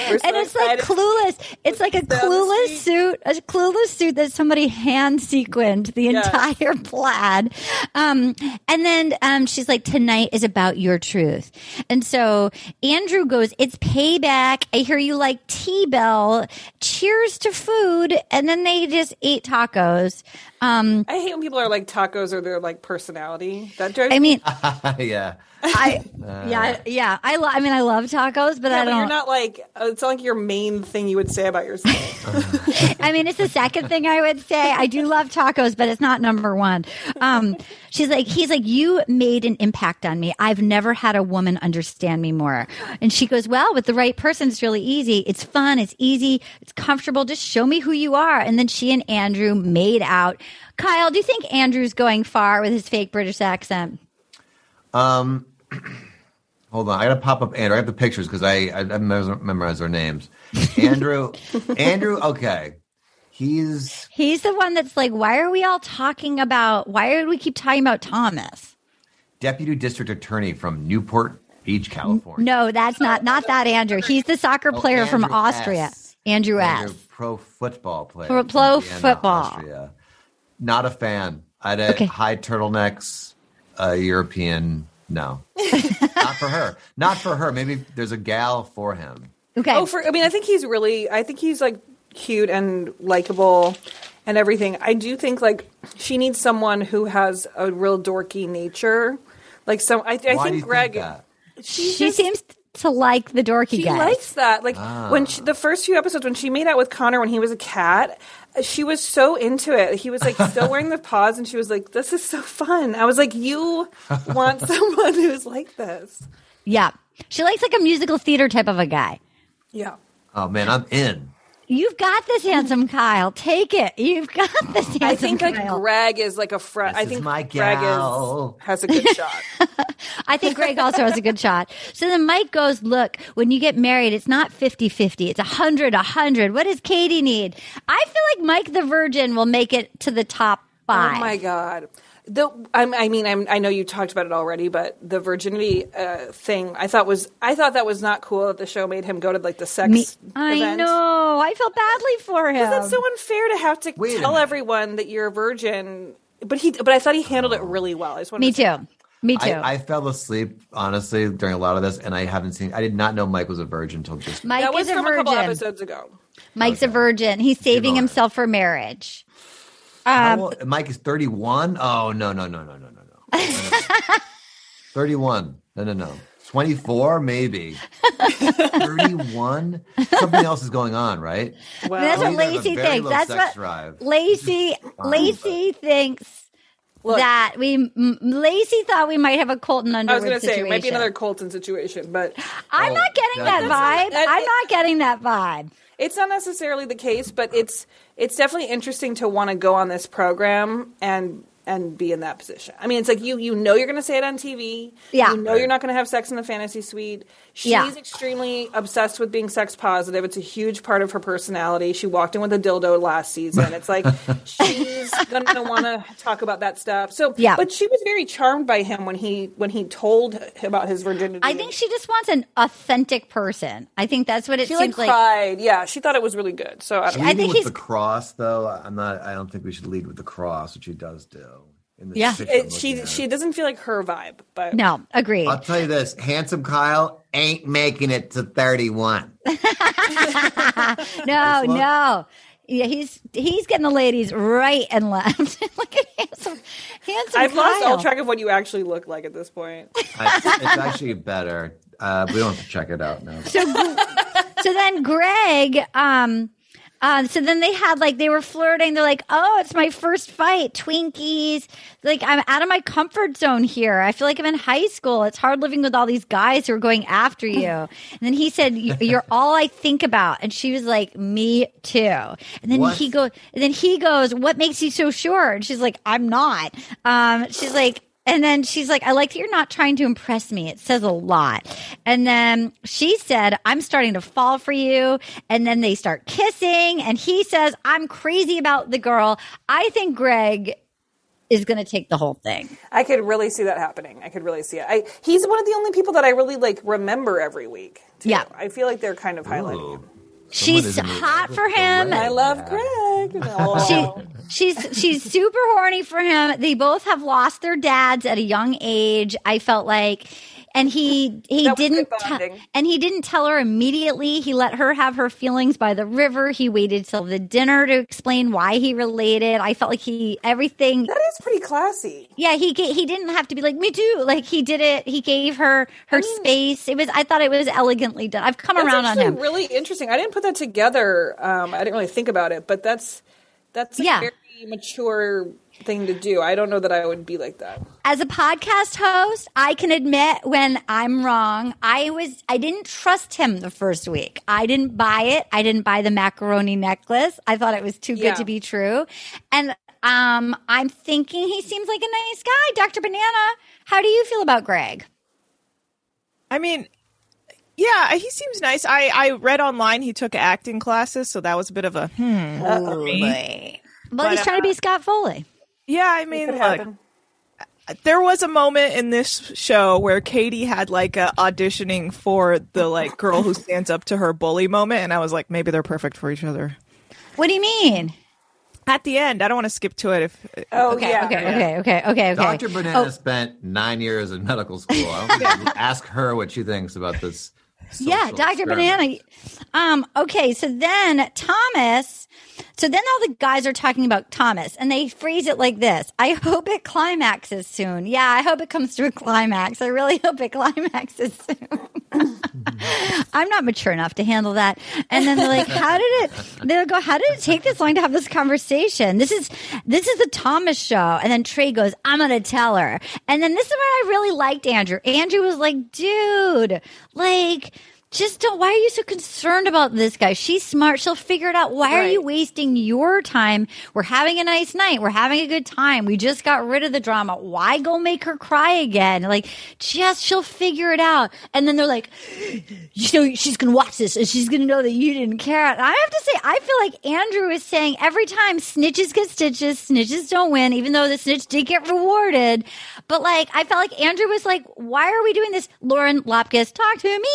we're so and it's like clueless. It's like a clueless street. Suit, a clueless suit that somebody hand sequined the Yes. entire plaid. Um, and then um, she's like, "Tonight is about your truth." And so Andrew goes, "It's payback." I hear you like T-Bell. Cheers to food, and then they just ate tacos. Um, I hate when people are like tacos or their like personality. That drives I mean, yeah. I yeah yeah. I lo- I mean, I love tacos, but Yeah, I don't. you're not like uh, it's not like your main thing you would say about yourself. I mean, it's the second thing I would say. I do love tacos, but it's not number one. Um, she's like, he's like, you made an impact on me. I've never had a woman understand me more. And she goes, well, with the right person, it's really easy. It's fun. It's easy. It's comfortable. Just show me who you are. And then she and Andrew made out. Kyle, do you think Andrew's going far with his fake British accent? Um, hold on, I gotta pop up Andrew. I have the pictures because I I, I memorize their names. Andrew, Andrew. Okay, he's He's the one that's like, why are we all talking about, why do we keep talking about Thomas? deputy district attorney from Newport Beach, California. No, that's not not that Andrew. He's the soccer Oh, player from Austria. S. Andrew Andrew, pro football player. Pro- pro football. Austria. Not a fan. I had a Okay. high turtlenecks, uh, European. No, not for her. Not for her. Maybe there's a gal for him. Okay. Oh, for I mean, I think he's really. I think he's like cute and likable and everything. I do think like she needs someone who has a real dorky nature. Like some, I, I think Greg. think that? She just- seems to like the dorky She guy. likes that. Like Ah. when she, the first few episodes, when she made out with Connor when he was a cat, she was so into it. He was like still wearing the paws, and she was like, "This is so fun." I was like, "You want someone who's like this?" yeah. She likes like a musical theater type of a guy. Yeah. Oh man, I'm in. You've got this handsome Kyle. Take it. You've got this handsome Kyle. I think like Kyle. Greg is like a friend. I think my Greg is, has a good shot. I think Greg also has a good shot. So then Mike goes, look, when you get married, it's not 50-50. It's 100-100. What does Katie need? I feel like Mike the Virgin will make it to the top five. Oh my god. The I'm, I mean I'm, I know you talked about it already, but the virginity uh, thing I thought was I thought that was not cool that the show made him go to like the sex. Me- I event. know. I felt badly for him. That's so unfair to have to Wait tell everyone that you're a virgin. But he, but I thought he handled it really well. I just wanted Me to too. Me too. I, I fell asleep honestly during a lot of this, and I haven't seen. I did not know Mike was a virgin until just. Mike that was is a from a couple virgin. episodes ago. Mike's a virgin. He's saving himself for marriage. How Um, old- Mike is 31. Oh no no no no no no no. 31. No no no. 24 maybe. 31. Something else is going on, right? Well, that's what Either a Lacey very thinks. That's sex what drive. Lacey fine, Lacey thinks Look. that we m- Lacey thought we might have a Colton under. I was going to say situation. it might be another Colton situation, but I'm Oh, not getting that definitely. vibe. I'm not getting that vibe. It's not necessarily the case. But it's it's definitely interesting to want to go on this program and and be in that position. I mean, it's like you you know you're going to say it on TV. Yeah. You know you're not going to have sex in the fantasy suite. She's Yeah. extremely obsessed with being sex positive. It's a huge part of her personality. She walked in with a dildo last season. It's like she's going to want to talk about that stuff. So Yeah. but she was very charmed by him when he when he told about his virginity. I think she just wants an authentic person. I think that's what it she seems like. cried. Yeah, she thought it was really good. So I, don't know. Leading with the cross, though, I'm not. I don't think we should lead with the cross, which he does do. In the Yeah. It, she at. she doesn't feel like her vibe, but No, agreed. I'll tell you this: handsome Kyle ain't making it to 31. no, no. Yeah, he's he's getting the ladies right and left. Look at handsome, handsome. I've lost all track of what you actually look like at this point. I, it's actually better. Uh, we don't have to check it out now. So, so then Greg, um, uh, so then they had like they were flirting. They're like, "Oh, it's my first fight, Twinkies." Like I'm out of my comfort zone here. I feel like I'm in high school. It's hard living with all these guys who are going after you. And then he said, "You- "You're all I think about," and she was like, "Me too." And then What? he goes, and then he goes, "What makes you so sure?" And she's like, "I'm not." Um, she's like. And then she's like, I like that you're not trying to impress me. It says a lot. And then she said, I'm starting to fall for you. And then they start kissing. And he says, I'm crazy about the girl. I think Greg is going to take the whole thing. I could really see that happening. I could really see it. I he's one of the only people that I really like remember every week. too. Yeah. I feel like they're kind of highlighting him. She's hot for him. I love Greg. She, she's she's super horny for him. They both have lost their dads at a young age. I felt like, and he he didn't te- and he didn't tell her immediately. He let her have her feelings by the river. He waited till the dinner to explain why he related. I felt like he everything. That is pretty classy. Yeah, he he didn't have to be like me too. Like he did it. He gave her her space. It was. I thought it was elegantly done. I've come around on him. really interesting. I didn't put that together. Um, I didn't really think about it, but that's that's a Yeah. very mature thing to do. I don't know that I would be like that. as a podcast host, I can admit when I'm wrong. I was I didn't trust him the first week. I didn't buy it. I didn't buy the macaroni necklace. I thought it was too Yeah. good to be true. And um I'm thinking he seems like a nice guy, Dr. Banana. How do you feel about Greg? I mean, yeah, he seems nice. I, I read online he took acting classes, so that was a bit of a hmm. for me. Well, he's But, trying to uh, be Scott Foley. Yeah, I mean, could look, happen. there was a moment in this show where Katie had like a auditioning for the like girl who stands up to her bully moment, and I was like, maybe they're perfect for each other. What do you mean? At the end, I don't want to skip to it. If Oh Okay, yeah, okay, okay, okay, okay, okay. Dr. Banana Oh, spent nine years in medical school. I don't think you ask her what she thinks about this. yeah, Dr. experiment. Banana. Um, okay, so then Thomas, so then all the guys are talking about Thomas and they phrase it like this. I hope it climaxes soon. Yeah, I hope it comes to a climax. I really hope it climaxes soon. I'm not mature enough to handle that. And then they're like, how did it, they'll go, how did it take this long to have this conversation? This is, this is the Thomas show. And then Trey goes, I'm to tell her. And then this is where I really liked Andrew. Andrew was like, dude, like, just don't. Why are you so concerned about this guy? She's smart. She'll figure it out. Why are you wasting your time? We're having a nice night. We're having a good time. We just got rid of the drama. Why go make her cry again? Like, just she'll figure it out. And then they're like, so she's gonna watch this and she's gonna know that you didn't care. And I have to say, I feel like Andrew is saying every time snitches get stitches, snitches don't win, even though the snitch did get rewarded. But like, I felt like Andrew was like, why are we doing this? Lauren Lapkus, talk to me.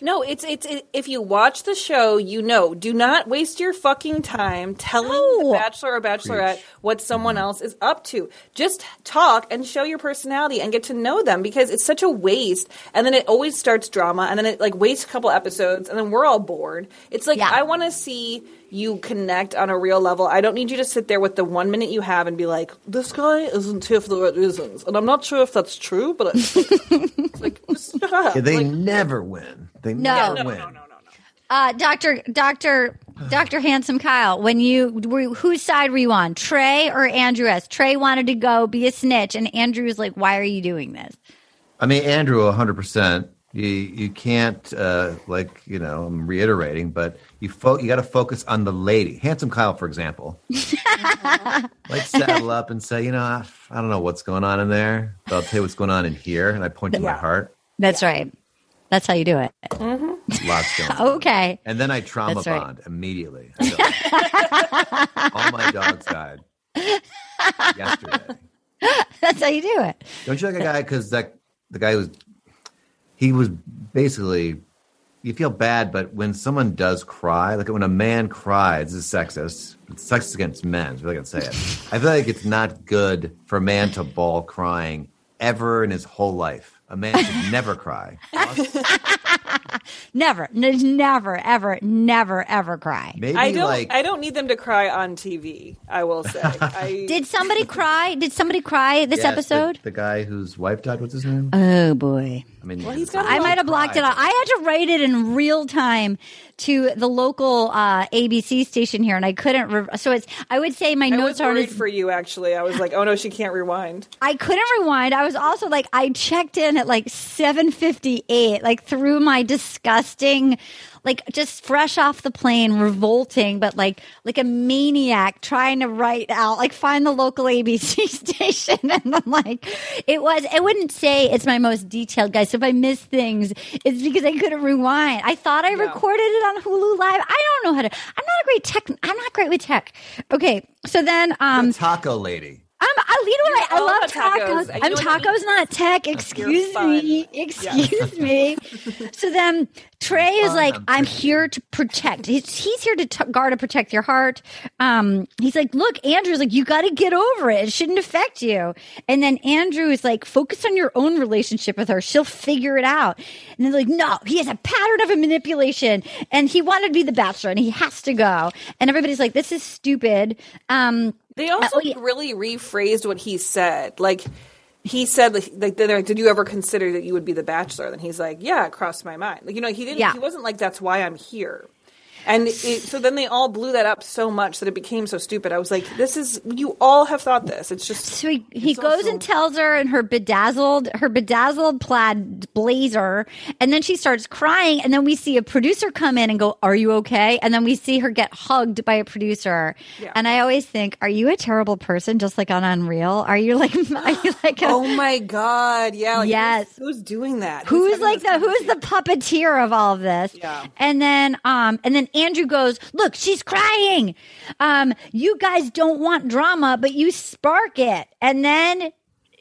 No, it's it's it, if you watch the show, you know. Do not waste your fucking time telling the bachelor or bachelorette what someone mm-hmm. else is up to. Just talk and show your personality and get to know them because it's such a waste. And then it always starts drama, and then it like wastes a couple episodes, and then we're all bored. It's like I want to see you connect on a real level. I don't need you to sit there with the one minute you have and be like, "This guy isn't here for the right reasons," and I'm not sure if that's true, but it's, it's like, just shut. Yeah, they Like, never win. They No. never No, win. Uh, Doctor, Doctor, Doctor Handsome Kyle, when you were, whose side were you on, Trey or Andrew S? Trey wanted to go be a snitch, and Andrew was like, "Why are you doing this?" I mean, Andrew, 100%. You you can't uh, like you know I'm reiterating, but you fo- you got to focus on the lady. Handsome Kyle, for example, like saddle up and say, you know, I, I don't know what's going on in there, but I'll tell you what's going on in here, and I point to my heart. That's right. That's how you do it. Mm-hmm. Lots going on. Okay. And then I trauma That's right. bond immediately. I All my dogs died yesterday. That's how you do it. Don't you like a guy because that the guy was he was basically you feel bad, but when someone does cry, like when a man cries, this is sexist. It's sexist against men. Is really gonna say it. I feel like it's not good for a man to bawl crying ever in his whole life. A man should never cry. Never, n- never, ever, never, ever cry. Maybe I don't. like I don't need them to cry on TV. I will say. I, Did somebody cry? Did somebody cry this Yes, episode? The, guy whose wife died. What's his name? Oh boy. I mean, I might have blocked it out. I had to write it in real time to the local uh, ABC station here, and I couldn't. Re- so it's. I would say my I notes aren't worried as for you. Actually, I was like, "Oh no, she can't rewind." I couldn't rewind. I was also like, I checked in at like 758, like through my disgusting, like just fresh off the plane, revolting, but like, like a maniac trying to write out, like find the local ABC station. And I'm like, it was, I wouldn't say it's my most detailed guys. So if I miss things, it's because I couldn't rewind. I thought I recorded it on Hulu Live. I don't know how to, I'm not a great tech, I'm not great with tech. Okay. So then, um, taco lady. I'm, I, you know what? I all love tacos. tacos. I'm tacos, not tech. Excuse me. Excuse me. So then Trey is like, I'm here to protect. He's, he's here to t- guard and protect your heart. Um, he's like, look, Andrew's like, you got to get over it. It shouldn't affect you. And then Andrew is like, focus on your own relationship with her. She'll figure it out. And they're like, no, he has a pattern of a manipulation and he wanted to be the bachelor and he has to go. And everybody's like, this is stupid. Um, They uh, also oh, really rephrased what he said. Like he said, like, like, they're like, "Did you ever consider that you would be the bachelor?" Then he's like, "Yeah, it crossed my mind." Like you know, he didn't. Yeah. He wasn't like, "That's why I'm here." And it, so then they all blew that up so much that it became so stupid. I was like, "This is you all have thought this. It's just." So he, he goes and tells her in her bedazzled her bedazzled plaid blazer, and then she starts crying, and then we see a producer come in and go, "Are you okay?" And then we see her get hugged by a producer, Yeah. and I always think, "Are you a terrible person, just like on Unreal? Are you like, are you like, a, oh my god, yeah, like, Yes. Who's, who's doing that? Who's like the who's the puppeteer of all of this? Yeah. And then um and then Andrew goes, "Look, she's crying. Um you guys don't want drama, but you spark it." And then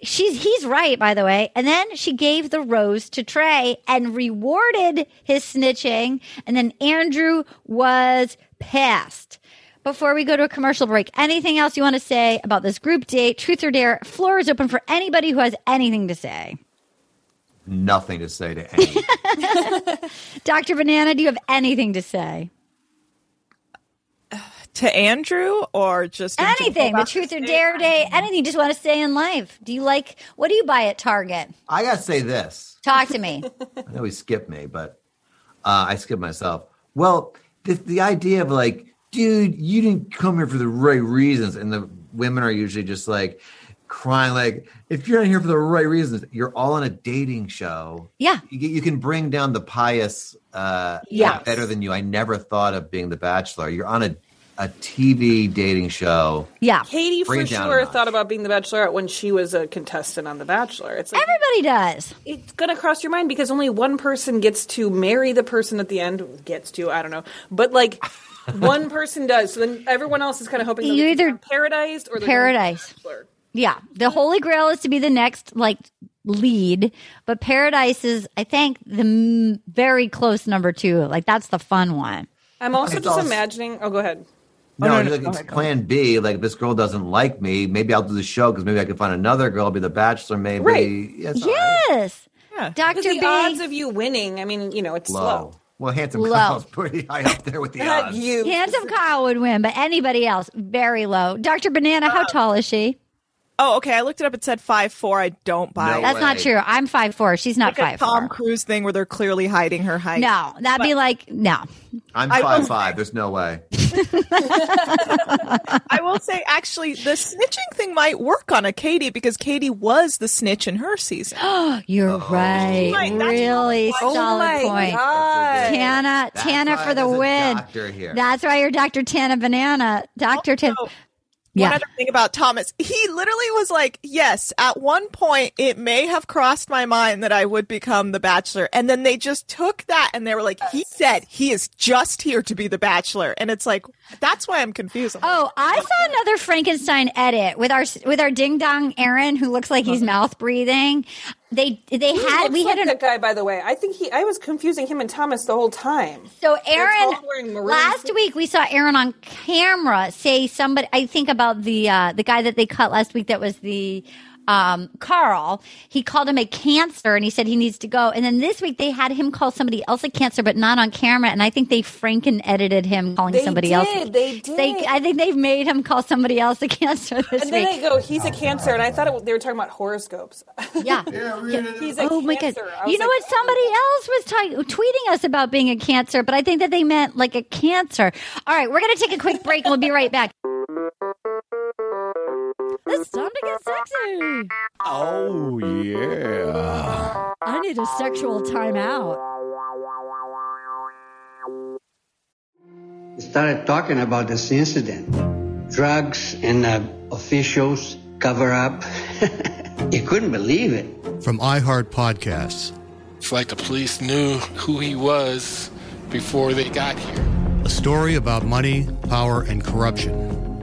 she's he's right by the way. And then she gave the rose to Trey and rewarded his snitching, and then Andrew was pissed. Before we go to a commercial break, anything else you want to say about this group date? Truth or dare? Floor is open for anybody who has anything to say. Nothing to say to any. Dr. Banana, do you have anything to say? To Andrew or just Anything. The truth or dare day, anything you just want to say in life. Do you like, what do you buy at Target? I gotta say this. Talk to me. I know he skipped me, but uh, I skipped myself. Well, the, the idea of like, dude, you didn't come here for the right reasons, and the women are usually just like crying, like, if you're not here for the right reasons, you're all on a dating show. Yeah. You, you can bring down the pious, uh, Yes. better than you. I never thought of being the Bachelor. You're on a a TV dating show. Yeah. Katie for it down a sure thought about being the Bachelorette when she was a contestant on The Bachelor. It's like Everybody does. it's gonna cross your mind because only one person gets to marry the person at the end. Gets to, I don't know, but like one person does. So then everyone else is kind of hoping You either- either paradise or Paradise. Bachelor. Yeah. The Holy Grail is to be the next, like, lead, but Paradise is, I think, the m- very close number two. Like, that's the fun one. I'm also It's just also- imagining. Oh, go ahead. No, oh, no, no, like, go it's oh ahead, go plan B. Like, if this girl doesn't like me, maybe I'll do the show because maybe I can find another girl, be the bachelor, maybe. Right. Yeah, it's all right. Yes. Because Dr. the B. odds of you winning, I mean, you know, it's Low. slow. Well, handsome Low. Kyle's pretty high up there with the odds. you. Handsome Kyle would win, but anybody else, very low. Dr. Banana, how uh, tall is she? Oh, okay. I looked it up. It said five four. I don't buy No it. That's not true. I'm five four. She's not like a five Tom four. Cruise thing where they're clearly hiding her height. No, that'd be like no. I'm I five will- five. There's no way. I will say, actually, the snitching thing might work on a Katie because Katie was the snitch in her season. You're oh, right. Right, that's really Oh solid my point. God. Tana, That's Tana for the win. here. That's why you're Dr. Tana Banana. Dr. Tana. Yeah. One other thing about Thomas, he literally was like, yes, at one point it may have crossed my mind that I would become the bachelor. And then they just took that and they were like, he said he is just here to be the bachelor. And it's like, that's why I'm confused. I'm oh, like, Oh, I saw another Frankenstein edit with our with our ding dong Aaron, who looks like he's uh-huh. mouth breathing. They they He had we had like an that guy, by the way. I think he. I was confusing him and Thomas the whole time. So Aaron, both wearing maroon last week we saw Aaron on camera say somebody. I think about the uh, the guy that they cut last week. That was the um, Carl. He called him a cancer, and he said he needs to go. And then this week they had him call somebody else a cancer, but not on camera. And I think they Franken edited him calling They somebody did, else. they did. They, I think they've made him call somebody else a cancer this And then week. they go, he's a cancer, and I thought it, they were talking about horoscopes. Yeah. he's a oh my god! cancer. I You know like, what? Somebody else was ta- tweeting us about being a cancer, but I think that they meant like a cancer. All right, we're gonna take a quick break we'll be right back. It's time to get sexy. Oh, yeah. I need a sexual timeout. started talking about this incident. Drugs and uh, officials cover up. you couldn't believe it. From iHeart Podcasts. It's like the police knew who he was before they got here. A story about money, power, and corruption.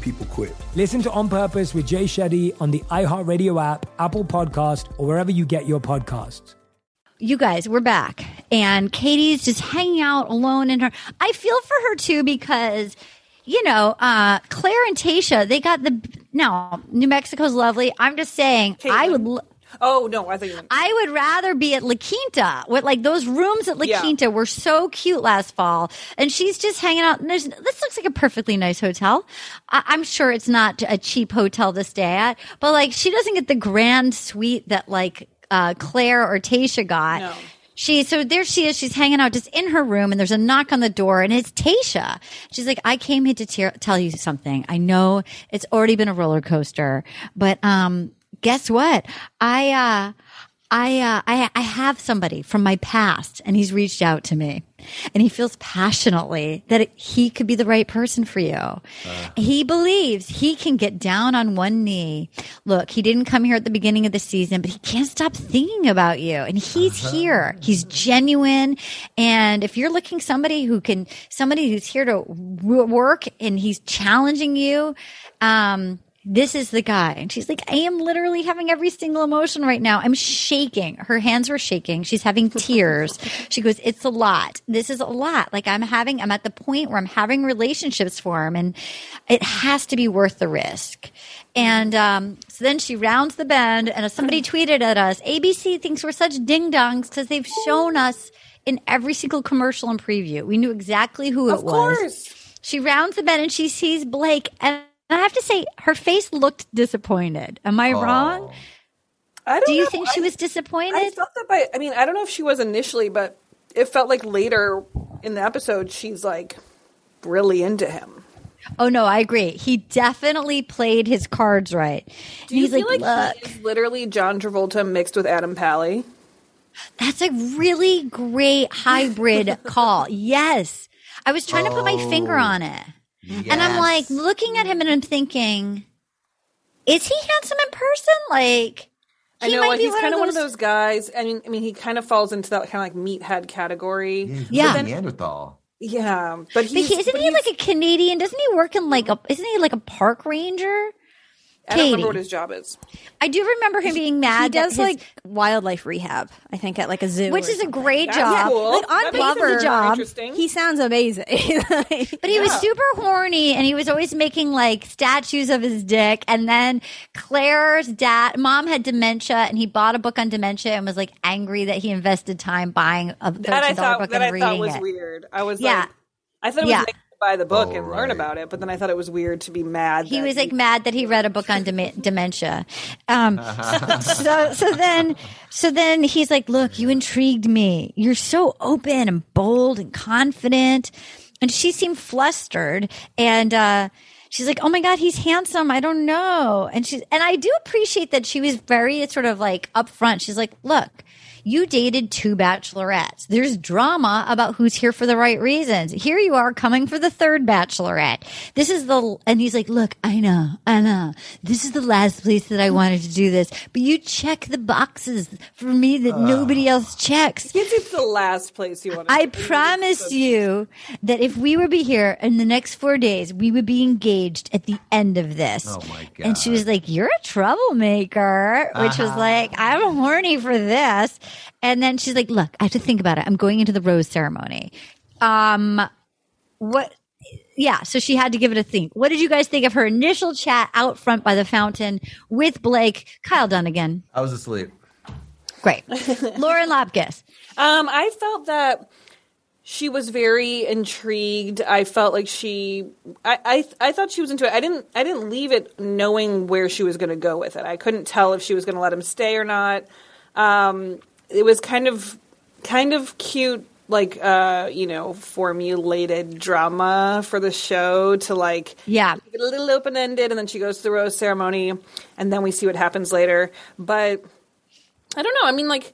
People quit. Listen to On Purpose with Jay Shetty on the iHeartRadio app, Apple Podcast, or wherever you get your podcasts. You guys, we're back, and Katie's just hanging out alone in her. I feel for her too because, you know, uh, Clare and Tayshia, they got the. No, New Mexico's lovely. I'm just saying, I would. Oh no, I think I would rather be at La Quinta. With like those rooms at La Yeah. Quinta were so cute last fall, and she's just hanging out. And there's, this looks like a perfectly nice hotel. I, I'm sure it's not a cheap hotel to stay at, but like she doesn't get the grand suite that like uh, Clare or Tayshia got. She so there she is. She's hanging out just in her room, and there's a knock on the door, and it's Tayshia. She's like, "I came here to te- tell you something. I know it's already been a roller coaster, but um, guess what? I uh, I uh, I I have somebody from my past, and he's reached out to me, and he feels passionately that it, he could be the right person for you. He believes he can get down on one knee. Look, he didn't come here at the beginning of the season, but he can't stop thinking about you. And he's here. He's genuine. And if you're looking somebody who can, somebody who's here to w- work and he's challenging you, um, this is the guy. And she's like, I am literally having every single emotion right now. I'm shaking. Her hands were shaking. She's having tears. she goes, It's a lot. This is a lot. Like I'm having, I'm at the point where I'm having relationships for him and it has to be worth the risk. And um, so then she rounds the bend and somebody tweeted at us, ABC thinks we're such ding dongs because they've shown us in every single commercial and preview. We knew exactly who it Of was. course. She rounds the bend and she sees Blake. And I have to say, her face looked disappointed. Am I oh. wrong? I don't Do you know. think she was disappointed? I felt that by. I mean, I don't know if she was initially, but it felt like later in the episode, she's like really into him. Oh no, I agree. He definitely played his cards right. Do you He's feel like, like, look, he literally John Travolta mixed with Adam Pally? that's a really great hybrid call. Yes. I was trying to put my finger Oh. on it. And I'm like looking at him and I'm thinking, is he handsome in person? Like, I he know might like, be he's kind of one of those guys. I mean, I mean, he kind of falls into that kind of like meathead category. Yeah. But then- Neanderthal. yeah, but But he, isn't but he like a Canadian? Doesn't he work in like a? Isn't he like a park ranger? I don't remember what his job is. I do remember him being mad. He does like wildlife rehab, I think, at like a zoo, Which or is a great That's job. cool. Like on That paper, the job. He sounds amazing. But he was super horny and he was always making like statues of his dick. And then Clare's dad, mom had dementia and he bought a book on dementia and was like angry that he invested time buying a $13 That I thought book that and I reading thought was it. weird. I was Yeah. like, I thought it was Yeah. nice to buy the book and learn about it, but then I thought it was weird to be mad. He that was like mad that he read a book on dem- dementia. Um, so, so then, so then he's like, "Look, you intrigued me. You're so open and bold and confident." And she seemed flustered, and uh, she's like, "Oh my god, he's handsome. I don't know." And she's, and I do appreciate that she was very sort of like upfront. She's like, "Look." You dated two bachelorettes. There's drama about who's here for the right reasons. Here you are coming for the third bachelorette. This is the, and he's like, look, I know, I know. This is the last place that I wanted to do this, but you check the boxes for me that nobody else checks. Yes, it's the last place you want to I promise you that if we would be here in the next four days, we would be engaged at the end of this. Oh my god. And she was like, You're a troublemaker, which was Uh-huh. like, I'm horny for this. And then she's like, Look, I have to think about it. I'm going into the rose ceremony. Um, what? Yeah, so she had to give it a think. What did you guys think of her initial chat out front by the fountain with Blake? Kyle Dunnigan. I was asleep. Great. Lauren Lapkus. Um, I felt that she was very intrigued. I felt like she, I, I, I thought she was into it. I didn't, I didn't leave it knowing where she was going to go with it. I couldn't tell if she was going to let him stay or not. Um, it was kind of, kind of cute, like, uh, you know, formulated drama for the show to like, Yeah. a little open ended, and then she goes to the rose ceremony, and then we see what happens later. But I don't know. I mean, like,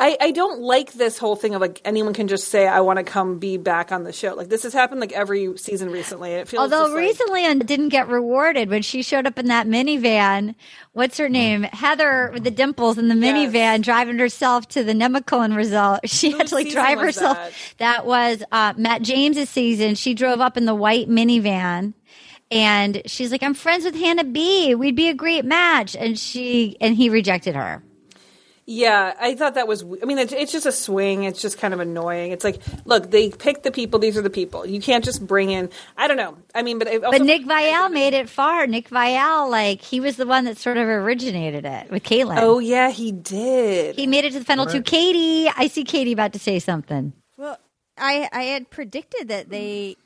I, I don't like this whole thing of like anyone can just say I want to come be back on the show. Like this has happened like every season recently. It feels Although just like- recently and didn't get rewarded when she showed up in that minivan. What's her name? Heather with the dimples in the minivan driving herself to the Nemacolin result. She had to like drive herself. that? That, was uh, Matt James's season. She drove up in the white minivan. And she's like, I'm friends with Hannah B. We'd be a great match. And she and he rejected her. Yeah, I thought that was. I mean, it's, it's just a swing. It's just kind of annoying. It's like, look, they picked the people. These are the people. You can't just bring in. I don't know. I mean, but also, But Nick Viall made it far. Nick Viall, like he was the one that sort of originated it with Kaitlyn. Oh yeah, he did. He made it to the final two. Katie, I see Katie about to say something. Well, I I had predicted that they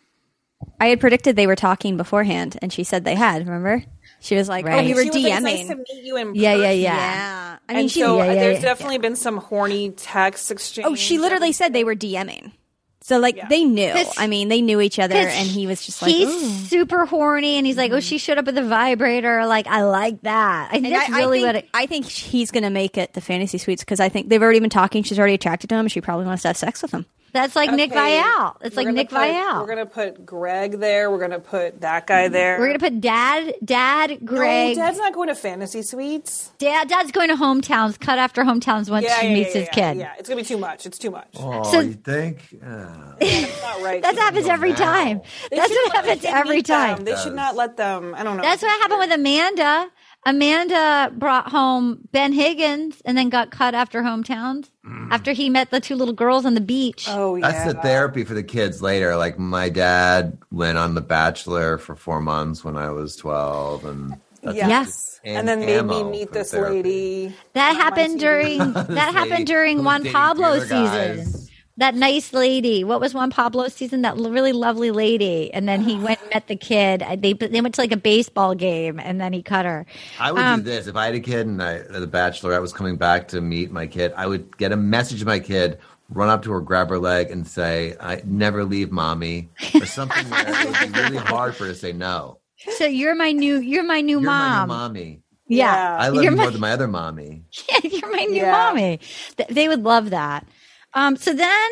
I had predicted they were talking beforehand and she said they had, remember? She was like, "Oh, we were She was like, DMing." "It's nice to meet you in yeah, yeah, yeah. Yeah. I mean, and she so yeah, uh, yeah, there's yeah. definitely been some horny text exchange. Oh, she literally said they were DMing. So like they knew. I mean, they knew each other 'Cause and he was just like, he's "Ooh." super horny, and he's like, "Oh, she showed up with a vibrator. Like, I like that. I think And that's I, really I what it." I think he's going to make it to fantasy suites because I think they've already been talking. She's already attracted to him. She probably wants to have sex with him. That's like Nick Okay, Viall. It's we're like Nick put- Viall. We're gonna put Greg there. We're gonna put that guy there. We're gonna put Dad, Dad, Greg. No, Dad's not going to fantasy suites. Dad, Dad's going to hometowns. Cut after hometowns once yeah, she yeah, meets yeah, his yeah, kid. Yeah, it's gonna be too much. It's too much. Oh, So- you think? Uh, Not right. That happens every time. They That's what happens every meet them. time. They should not let them. I don't know. That's what happened with Amanda. Amanda brought home Ben Higgins and then got cut after hometowns mm. after he met the two little girls on the beach. Oh yeah. That's the therapy for the kids later. Like my dad went on The Bachelor for four months when I was twelve, and that's Yes. am- And then made me meet this therapy. lady. That happened during that happened during Juan dating Pablo two other guys. Season. That nice lady. What was Juan Pablo season? That really lovely lady. And then he went and met the kid. They they went to like a baseball game, and then he cut her. I would Um, do this if I had a kid and I, the Bachelorette was coming back to meet my kid. I would get a message to my kid, run up to her, grab her leg, and say, "I never leave, mommy," or something where it would be really hard for her to say no. So you're my new you're my new You're my mom. new mommy. Yeah, I love You're you my- more than my other mommy. Yeah, you're my new Yeah. mommy. Th- They would love that. Um, so then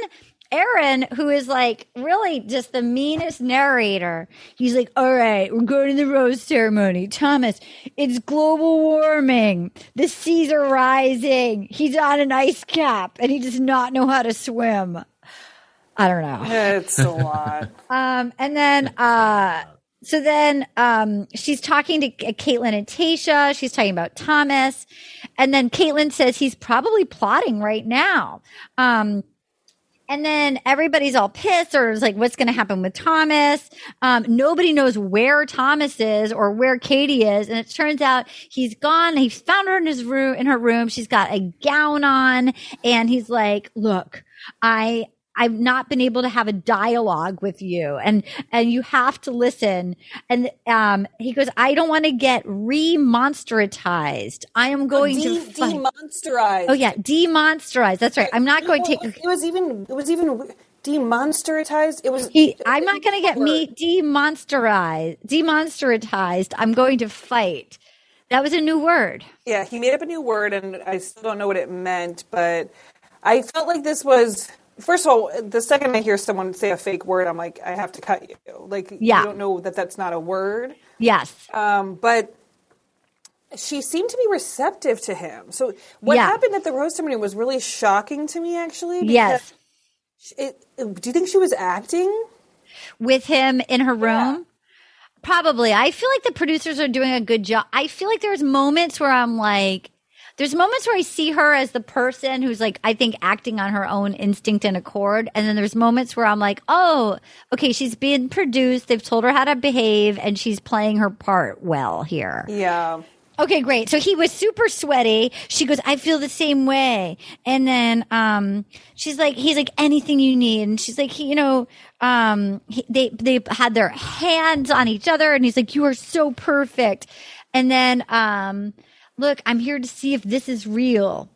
Aaron, who is like really just the meanest narrator, he's like, All right, we're going to the rose ceremony. Thomas, it's global warming. The seas are rising. He's on an ice cap and he does not know how to swim. I don't know. It's a lot. Um, and then, uh, so then, um, she's talking to Kaitlyn and Tayshia. She's talking about Thomas. And then Kaitlyn says he's probably plotting right now. Um, and then everybody's all pissed or is like, what's going to happen with Thomas? Um, nobody knows where Thomas is or where Katie is. And it turns out he's gone. He found her in his room, in her room. She's got a gown on and he's like, look, I, I've not been able to have a dialogue with you and, and you have to listen. And, um, he goes, I don't want to get remonstratized. I am going de- to fight. demonsterized. Oh yeah, demonsterized. That's right. I'm not going to take. It was even. It was even demonsterized. It was. He, I'm not going to get me demonsterized. Demonsterized. I'm going to fight. That was a new word. Yeah, he made up a new word, and I still don't know what it meant. But I felt like this was. First of all, the second I hear someone say a fake word, I'm like, I have to cut you. Like, Yeah. you don't know that that's not a word. Yes. Um, but she seemed to be receptive to him. So what Yeah. happened at the rose ceremony was really shocking to me, actually. Yes. It, do you think she was acting? With him in her room. Probably. I feel like the producers are doing a good job. I feel like there's moments where I'm like, there's moments where I see her as the person who's like, I think acting on her own instinct and accord. And then there's moments where I'm like, oh, okay, she's been produced. They've told her how to behave and she's playing her part well here. Yeah. Okay, great. So he was super sweaty. She goes, I feel the same way. And then, um, she's like, he's like, anything you need. And she's like, he, you know, um, he, they, they had their hands on each other and he's like, you are so perfect. And then, um, look, I'm here to see if this is real.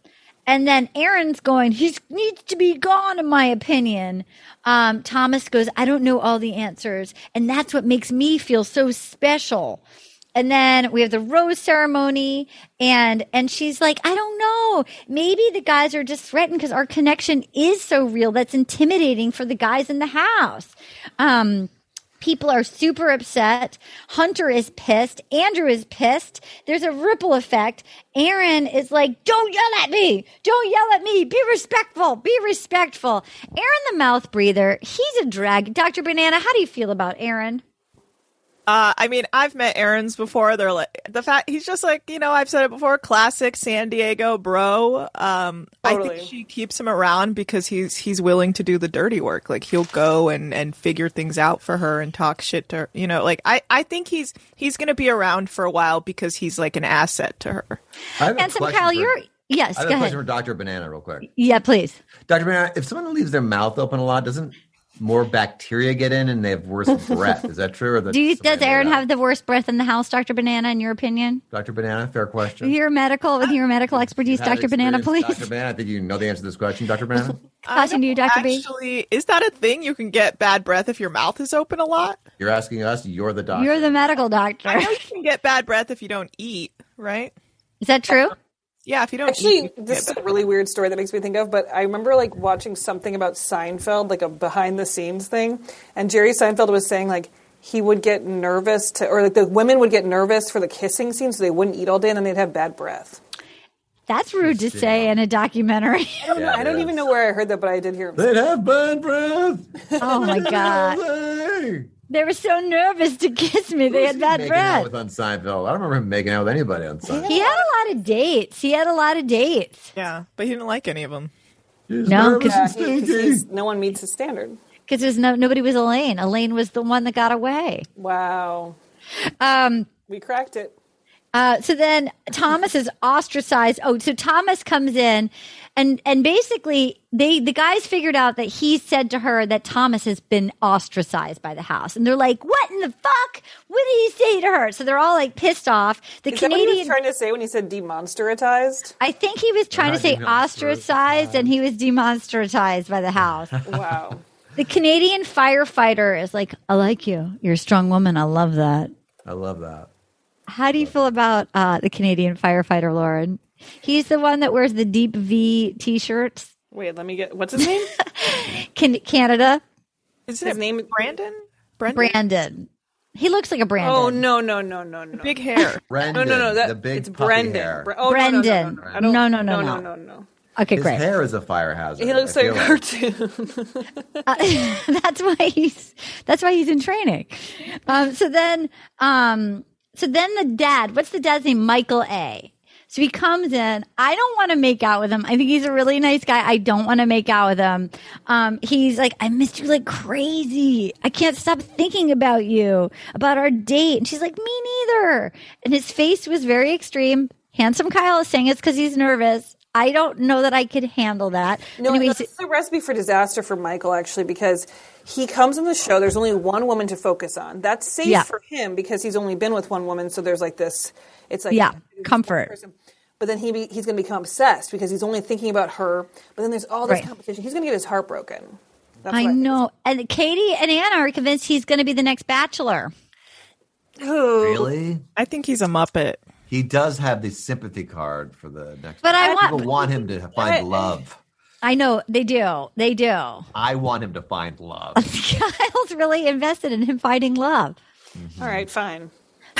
And then Aaron's going, he needs to be gone, in my opinion. Um, Thomas goes, I don't know all the answers. And that's what makes me feel so special. And then we have the rose ceremony and, and she's like, I don't know. Maybe the guys are just threatened because our connection is so real. That's intimidating for the guys in the house. Um, People are super upset. Hunter is pissed. Andrew is pissed. There's a ripple effect. Aaron is like, don't yell at me. Don't yell at me. Be respectful. Be respectful. Aaron the mouth breather, he's a drag. Dr. Banana, how do you feel about Aaron? Uh, I mean, I've met Aaron's before. They're like the fact he's just like you know I've said it before. Classic San Diego bro. Um, I think she keeps him around because he's he's willing to do the dirty work. Like he'll go and and figure things out for her and talk shit to her. You know, like I I think he's he's gonna be around for a while because he's like an asset to her. I have a Handsome Kyle, for- you're yes. I have Go a ahead. question for Dr. Banana, real quick. Yeah, please. Dr. Banana, if someone leaves their mouth open a lot, doesn't more bacteria get in and they have worse breath? Is that true? Or Do you, does Aaron have the worst breath in the house, Dr. Banana, in your opinion? Dr. Banana, fair question. Your medical with your medical expertise, You Dr. Banana, please. Dr. Banana, I think you know the answer to this question, Dr. Banana. Caution you, Dr. B. Actually, is that a thing? You can get bad breath if your mouth is open a lot. You're asking us, you're the doctor. You're the medical doctor. I know you can get bad breath if you don't eat, right? Is that true? Yeah, if you don't Actually, eat, you this is a really weird story that makes me think of, but I remember like watching something about Seinfeld, like a behind the scenes thing, and Jerry Seinfeld was saying like he would get nervous to, or like the women would get nervous for the kissing scene, so they wouldn't eat all day, and then they'd have bad breath. That's rude to say in a documentary. I don't, know, I don't even know where I heard that, but I did hear him. They'd have bad breath. Oh my god. They were so nervous to kiss me. They had bad Making out breath. with on Seinfeld. I don't remember him making out with anybody on Seinfeld. He had a lot of dates. He had a lot of dates. Yeah, but he didn't like any of them. No, because Yeah, he- 'cause he's- no one meets his standard. Because there's no nobody was Elaine. Elaine was the one that got away. Wow, Um, we cracked it. Uh, so then Thomas is ostracized. Oh, so Thomas comes in and, and basically they, the guys figured out that he said to her that Thomas has been ostracized by the house. And they're like, what in the fuck? What did he say to her? So they're all like pissed off. The Is that what he was Canadian, trying to say when he said demonsteratized? I think he was trying to say ostracized and he was demonstratized by the house. Wow. the Canadian firefighter is like, I like you. You're a strong woman. I love that. I love that. How do you feel about uh, the Canadian firefighter, Lauren? He's the one that wears the deep V t-shirts. Wait, let me get. What's his name? Can- Canada. Is his name Brandon? Brandon. He looks like a Brandon. Oh no no no no no! Big hair. Brendan, no no no. That, the big it's puffy Brendan. hair. Bre- oh, Brendan. No no no, no, no. No, no, no, no no. no no no. Okay, His great. hair is a fire hazard. He looks like a cartoon. Uh, that's why he's that's why he's in training. Um, so then, um, so then the dad. What's the dad's name? Michael A. So he comes in. I don't want to make out with him. I think he's a really nice guy. I don't want to make out with him. Um, he's like, I missed you like crazy. I can't stop thinking about you, about our date. And she's like, me neither. And his face was very extreme. Handsome Kyle is saying it's because he's nervous. I don't know that I could handle that. No, Anyways, that's the recipe for disaster for Michael, actually, because he comes in the show. There's only one woman to focus on. That's safe Yeah. for him because he's only been with one woman. So there's like this. It's like yeah, comfort. But then he be, he's going to become obsessed because he's only thinking about her. But then there's all this Right. competition. He's going to get his heart broken. That's I what know. And Katie and Anna are convinced he's going to be the next bachelor. Who? Really? I think he's a muppet. He does have the sympathy card for the next. But I People want- want him to find love. I know they do. They do. I want him to find love. Kyle's really invested in him finding love. All right, fine.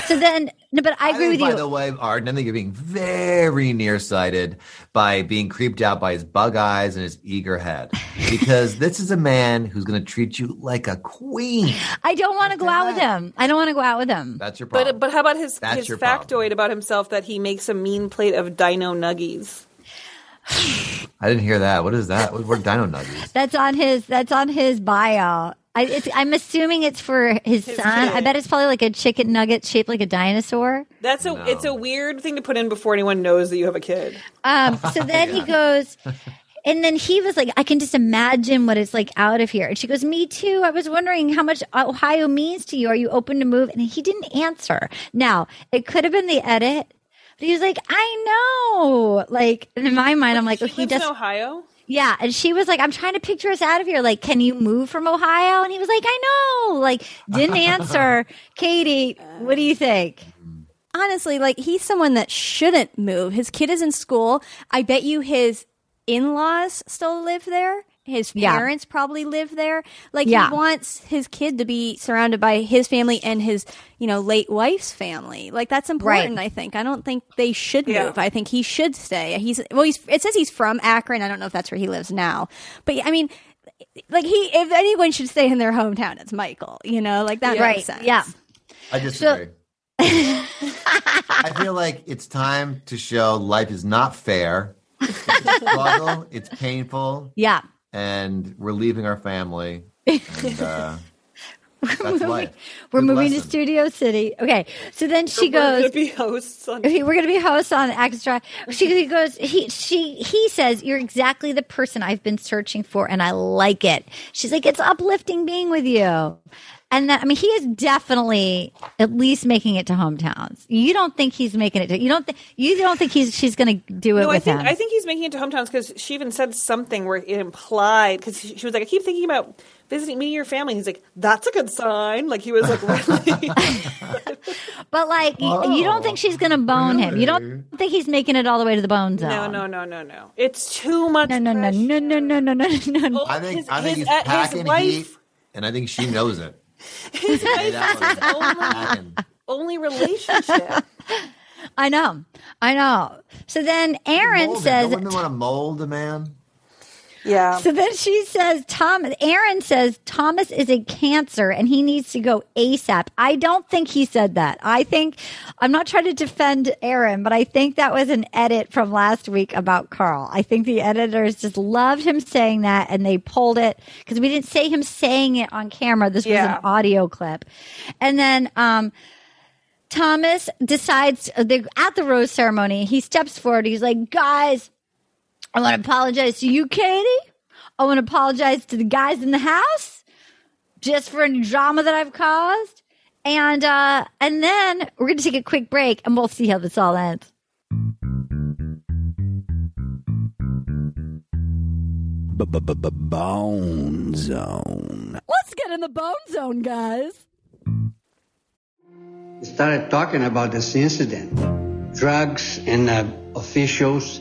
So then, no, but I agree think, with by you. By the way, Arden, I think you're being very nearsighted by being creeped out by his bug eyes and his eager head. Because this is a man who's going to treat you like a queen. I don't want to go out with him. I don't want to go out with him. That's your problem. But but how about his That's his your factoid about himself that he makes a mean plate of dino nuggies? I didn't hear that. What is that? What, what are dino nuggies? That's on his. That's on his bio. I, it's, I'm assuming it's for his, His son. kid. I bet it's probably like a chicken nugget shaped like a dinosaur. That's a it's a weird thing to put in before anyone knows that you have a kid. Um, so then he goes, and then he was like, I can just imagine what it's like out of here. And she goes, Me too. I was wondering how much Ohio means to you. Are you open to move? And he didn't answer. Now, it could have been the edit, but he was like, I know. Like, in my mind, I'm like, oh, he Lives does. in Ohio. Yeah. And she was like, I'm trying to picture us out of here. Like, can you move from Ohio? And he was like, I know. Like, didn't answer. Katie, what do you think? honestly, like he's someone that shouldn't move. His kid is in school. I bet you his in-laws still live there. His Yeah. parents probably live there. Like Yeah. he wants his kid to be surrounded by his family and his, you know, late wife's family. Like that's important, I think. I don't think they should Yeah. move. I think he should stay. He's well he's it says he's from Akron. I don't know if that's where he lives now. But I mean like he if anyone should stay in their hometown, it's Michael. You know, like that right. makes sense. Yeah. I disagree. I feel like it's time to show life is not fair. It's a struggle. It's painful. Yeah. And we're leaving our family. And, uh, that's life. We're Good moving to. Studio City. Okay, so then she We're goes. gonna be hosts on. We're gonna be hosts on Extra. She goes. He she he says you're exactly the person I've been searching for, and I like it. She's like, it's uplifting being with you. And then, I mean, he is definitely at least making it to hometowns. You don't think he's making it to, you don't think, you don't think he's, she's going to do it no, I think, him. I think he's making it to hometowns because she even said something where it implied, because she, she was like, I keep thinking about visiting meeting your family. He's like, that's a good sign. Like he was like, really? but like, oh, you don't think she's gonna bone really? him? You don't think he's making it all the way to the bone zone? No, no, no, no, no. It's too much. No, no, pressure. no, no, no, no, no, no, no. I think his, I think his, he's uh, packing wife, heat, and I think she knows it. His wife that is his only, only relationship. I know, I know. So then Aaron Mold it. says, Don't women want to mold a man? Yeah. So then she says, Tom, Aaron says Thomas is a cancer and he needs to go ASAP. I don't think he said that. I think, I'm not trying to defend Aaron, but I think that was an edit from last week about Carl. I think the editors just loved him saying that and they pulled it because we didn't say him saying it on camera. This was an audio clip. And then, um, Thomas decides uh, at the rose ceremony. He steps forward. He's like, guys, I want to apologize to you, Katie. I want to apologize to the guys in the house just for any drama that I've caused. And uh and then we're gonna take a quick break and we'll see how this all ends. Bone zone. Let's get in the bone zone, guys. We started talking about this incident. Drugs and uh, officials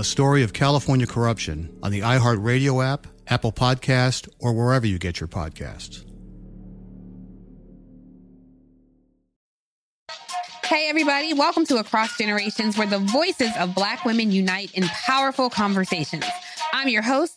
a story of California corruption on the iHeartRadio app, Apple Podcast, or wherever you get your podcasts. Hey, everybody, welcome to Across Generations, where the voices of Black women unite in powerful conversations. I'm your host,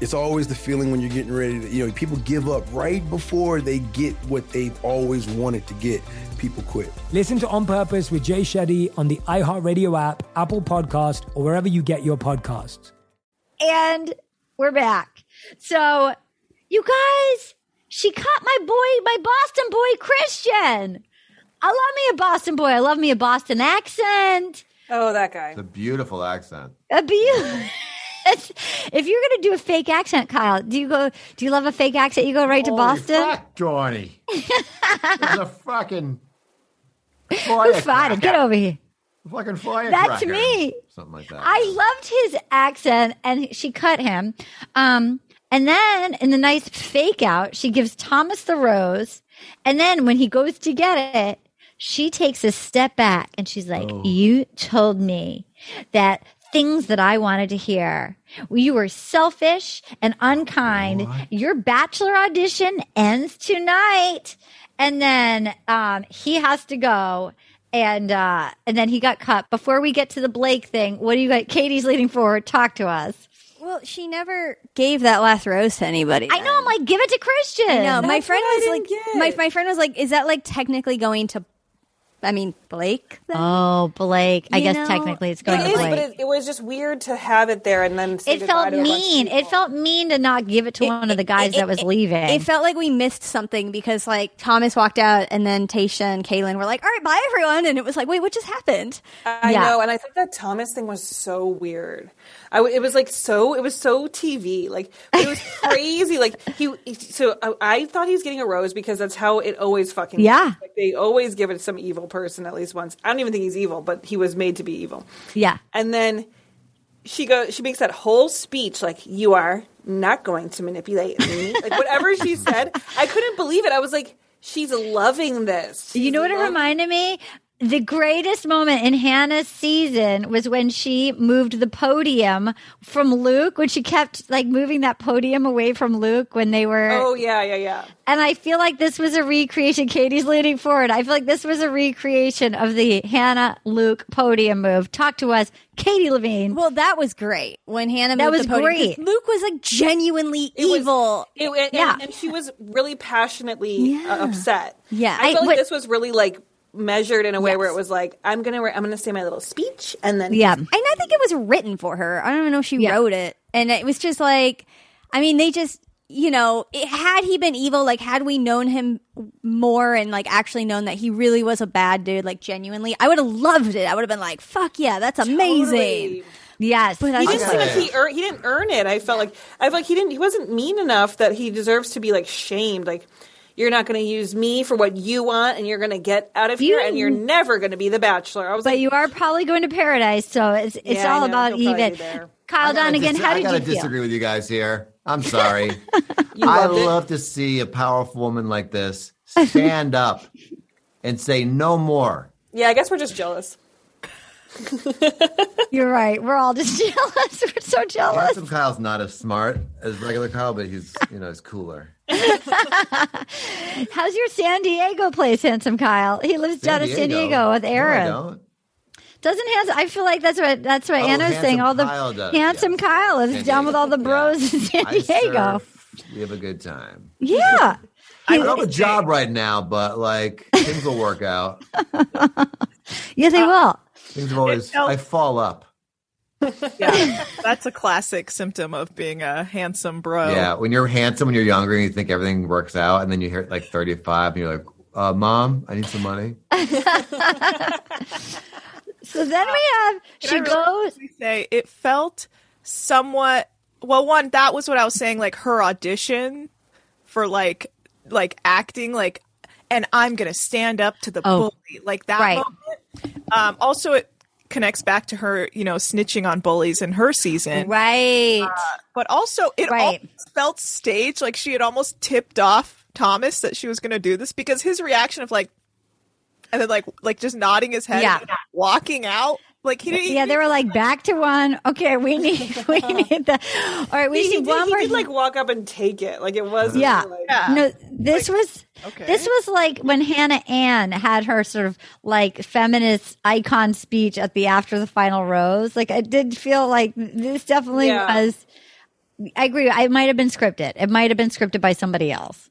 It's always the feeling when you're getting ready to, you know, people give up right before they get what they've always wanted to get. People quit. Listen to On Purpose with Jay Shetty on the iHeartRadio app, Apple Podcast, or wherever you get your podcasts. And we're back. So, you guys, she caught my boy, my Boston boy, Christian. I love me a Boston boy. I love me a Boston accent. Oh, that guy. It's a beautiful accent. A be- if you're going to do a fake accent, Kyle, do you go? Do you love a fake accent? You go right to Boston. Fuck, Johnny. It's a fucking Who farted? Get over here. fucking fire. That's me. Something like that. I loved his accent, and she cut him. Um, and then in the nice fake out, she gives Thomas the rose, and then when he goes to get it, she takes a step back and she's like, Oh. "You told me that." Things that I wanted to hear. You were selfish and unkind. Your bachelor audition ends tonight. And then um, he has to go. And uh, and then he got cut. Before we get to the Blake thing, what do you got? Katie's leading forward. Talk to us. Well, she never gave that last rose to anybody. I know. I'm like, give it to Christian. I know. My friend was like, my my friend was like, is that like technically going to? I mean, Blake. then? Oh, Blake. I guess know, technically it's going It to is, Blake. but it, it was just weird to have it there and then it felt to a bunch of mean. It felt mean to not give it to one of the guys that was leaving. It felt like we missed something because like Thomas walked out and then Tayshia and Kaitlyn were like, all right, bye everyone. And it was like, wait, what just happened? I know, and I think that Thomas thing was so weird. I it was like so it was so TV, like it was crazy. like he, so I, I thought he was getting a rose because that's how it always fucking Yeah. Like they always give it to some evil person at least once. I don't even think he's evil, but he was made to be evil. yeah. And then she goes, she makes that whole speech like, "You are not going to manipulate me." like whatever she said, I couldn't believe it. I was like, "She's loving this." You know what it reminded me? The greatest moment in Hannah's season was when she moved the podium from Luke, when she kept like moving that podium away from Luke when they were. Oh yeah, yeah, yeah. And I feel like this was a recreation. Katie's leaning forward. I feel like this was a recreation of the Hannah Luke podium move. Talk to us, Katie Levine. Well, that was great when Hannah That moved was the podium, 'cause great. Luke was like genuinely It was- evil. It, and, Yeah. and, and she was really passionately uh, upset. Yeah. I, I- felt like what- this was really like measured in a way where it was like, I'm gonna, I'm gonna say my little speech, and then Yeah. And I think it was written for her. I don't even know if she wrote it. And it was just like, I mean, they just, you know, it, had he been evil, like, had we known him more and, like, actually known that he really was a bad dude, like, genuinely, I would have loved it. I would have been like, fuck yeah, that's amazing. Totally. Yes, But He didn't seem like he earned. He didn't earn it. I felt like I felt like he didn't. He wasn't mean enough that he deserves to be like shamed. Like you're not going to use me for what you want, and you're going to get out of here, and you're never going to be the bachelor. I was but like, you are probably going to paradise, so it's it's Yeah, all about He'll even. Kyle I gotta Dunnigan, dis- how I did gotta you feel? disagree with you guys here. I'm sorry. I loved it? love to see a powerful woman like this stand up and say no more. yeah, I guess we're just jealous. You're right. We're all just jealous. We're so jealous. Handsome Kyle's not as smart as regular Kyle, but he's you know he's cooler. How's your San Diego place, handsome Kyle? He lives down in San Diego with No, I Aaron. don't. Doesn't handsome? I feel like that's what that's what Oh, Anna's saying. All the Kyle does, handsome Kyle lives San down with all the Diego, bros in San Diego. We have a good time. Yeah. I don't have a job right now, but like things will work out. Yeah, they uh, will. Things will always. felt- I fall up. Yeah, that's a classic symptom of being a handsome bro. Yeah, when you're handsome, when you're younger, and you think everything works out, and then you hear like 35, and you're like, uh, "Mom, I need some money." So then we have she Can really goes. quickly say it felt somewhat well one that was what i was saying like her audition for like like acting like and i'm gonna stand up to the Oh. bully like that Right. moment um also it connects back to her you know snitching on bullies in her season Right. Uh, but also it Right. felt staged like she had almost tipped off thomas that she was gonna do this because his reaction of like and then like like just nodding his head Yeah. and walking out like he didn't yeah, they were like back to one. Okay, we need we need the. All right, we he, need he did, one he more. did like walk up and take it. Like it was. yeah. Like, No, this was Okay. this was like when Hannah Ann had her sort of like feminist icon speech at the after the final rose. Like I did feel like this definitely Yeah. was I agree. I might have been scripted. It might have been scripted by somebody else.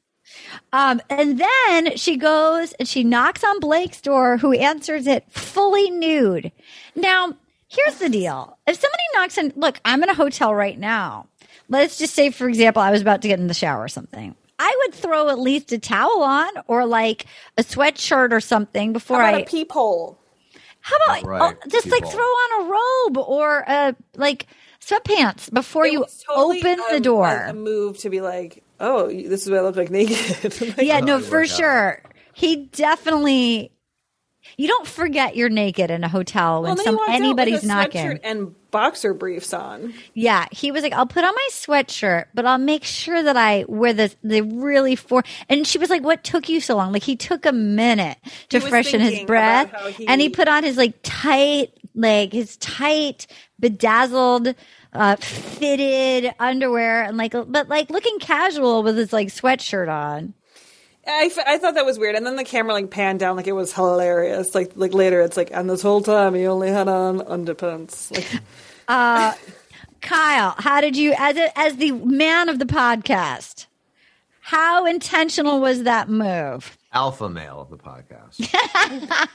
Um, and then she goes and she knocks on Blake's door, who answers it fully nude. Now, here's the deal. If somebody knocks on, look, I'm in a hotel right now. Let's just say, for example, I was about to get in the shower or something. I would throw at least a towel on or like a sweatshirt or something before How about I a peephole? How about Right, oh, just like throw on a robe or uh, like sweatpants before It you totally open a- the door? A, a move to be like, oh, this is what I look like naked. Like, yeah, no, for sure. He definitely. You don't forget you're naked in a hotel when Well, some he walked out with anybody's knocking. and boxer briefs on. Yeah, he was like, "I'll put on my sweatshirt, but I'll make sure that I wear the the really for." And she was like, "What took you so long?" Like he took a minute to freshen his breath, he- and he put on his like tight, like his tight, bedazzled, uh, fitted underwear, and like, but like looking casual with his like sweatshirt on. I, f- I thought that was weird, and then the camera like panned down, like it was hilarious. Like like later, it's like, and this whole time he only had on underpants. Like, Uh, Kyle, how did you, as a, as the man of the podcast, how intentional was that move? Alpha male of the podcast,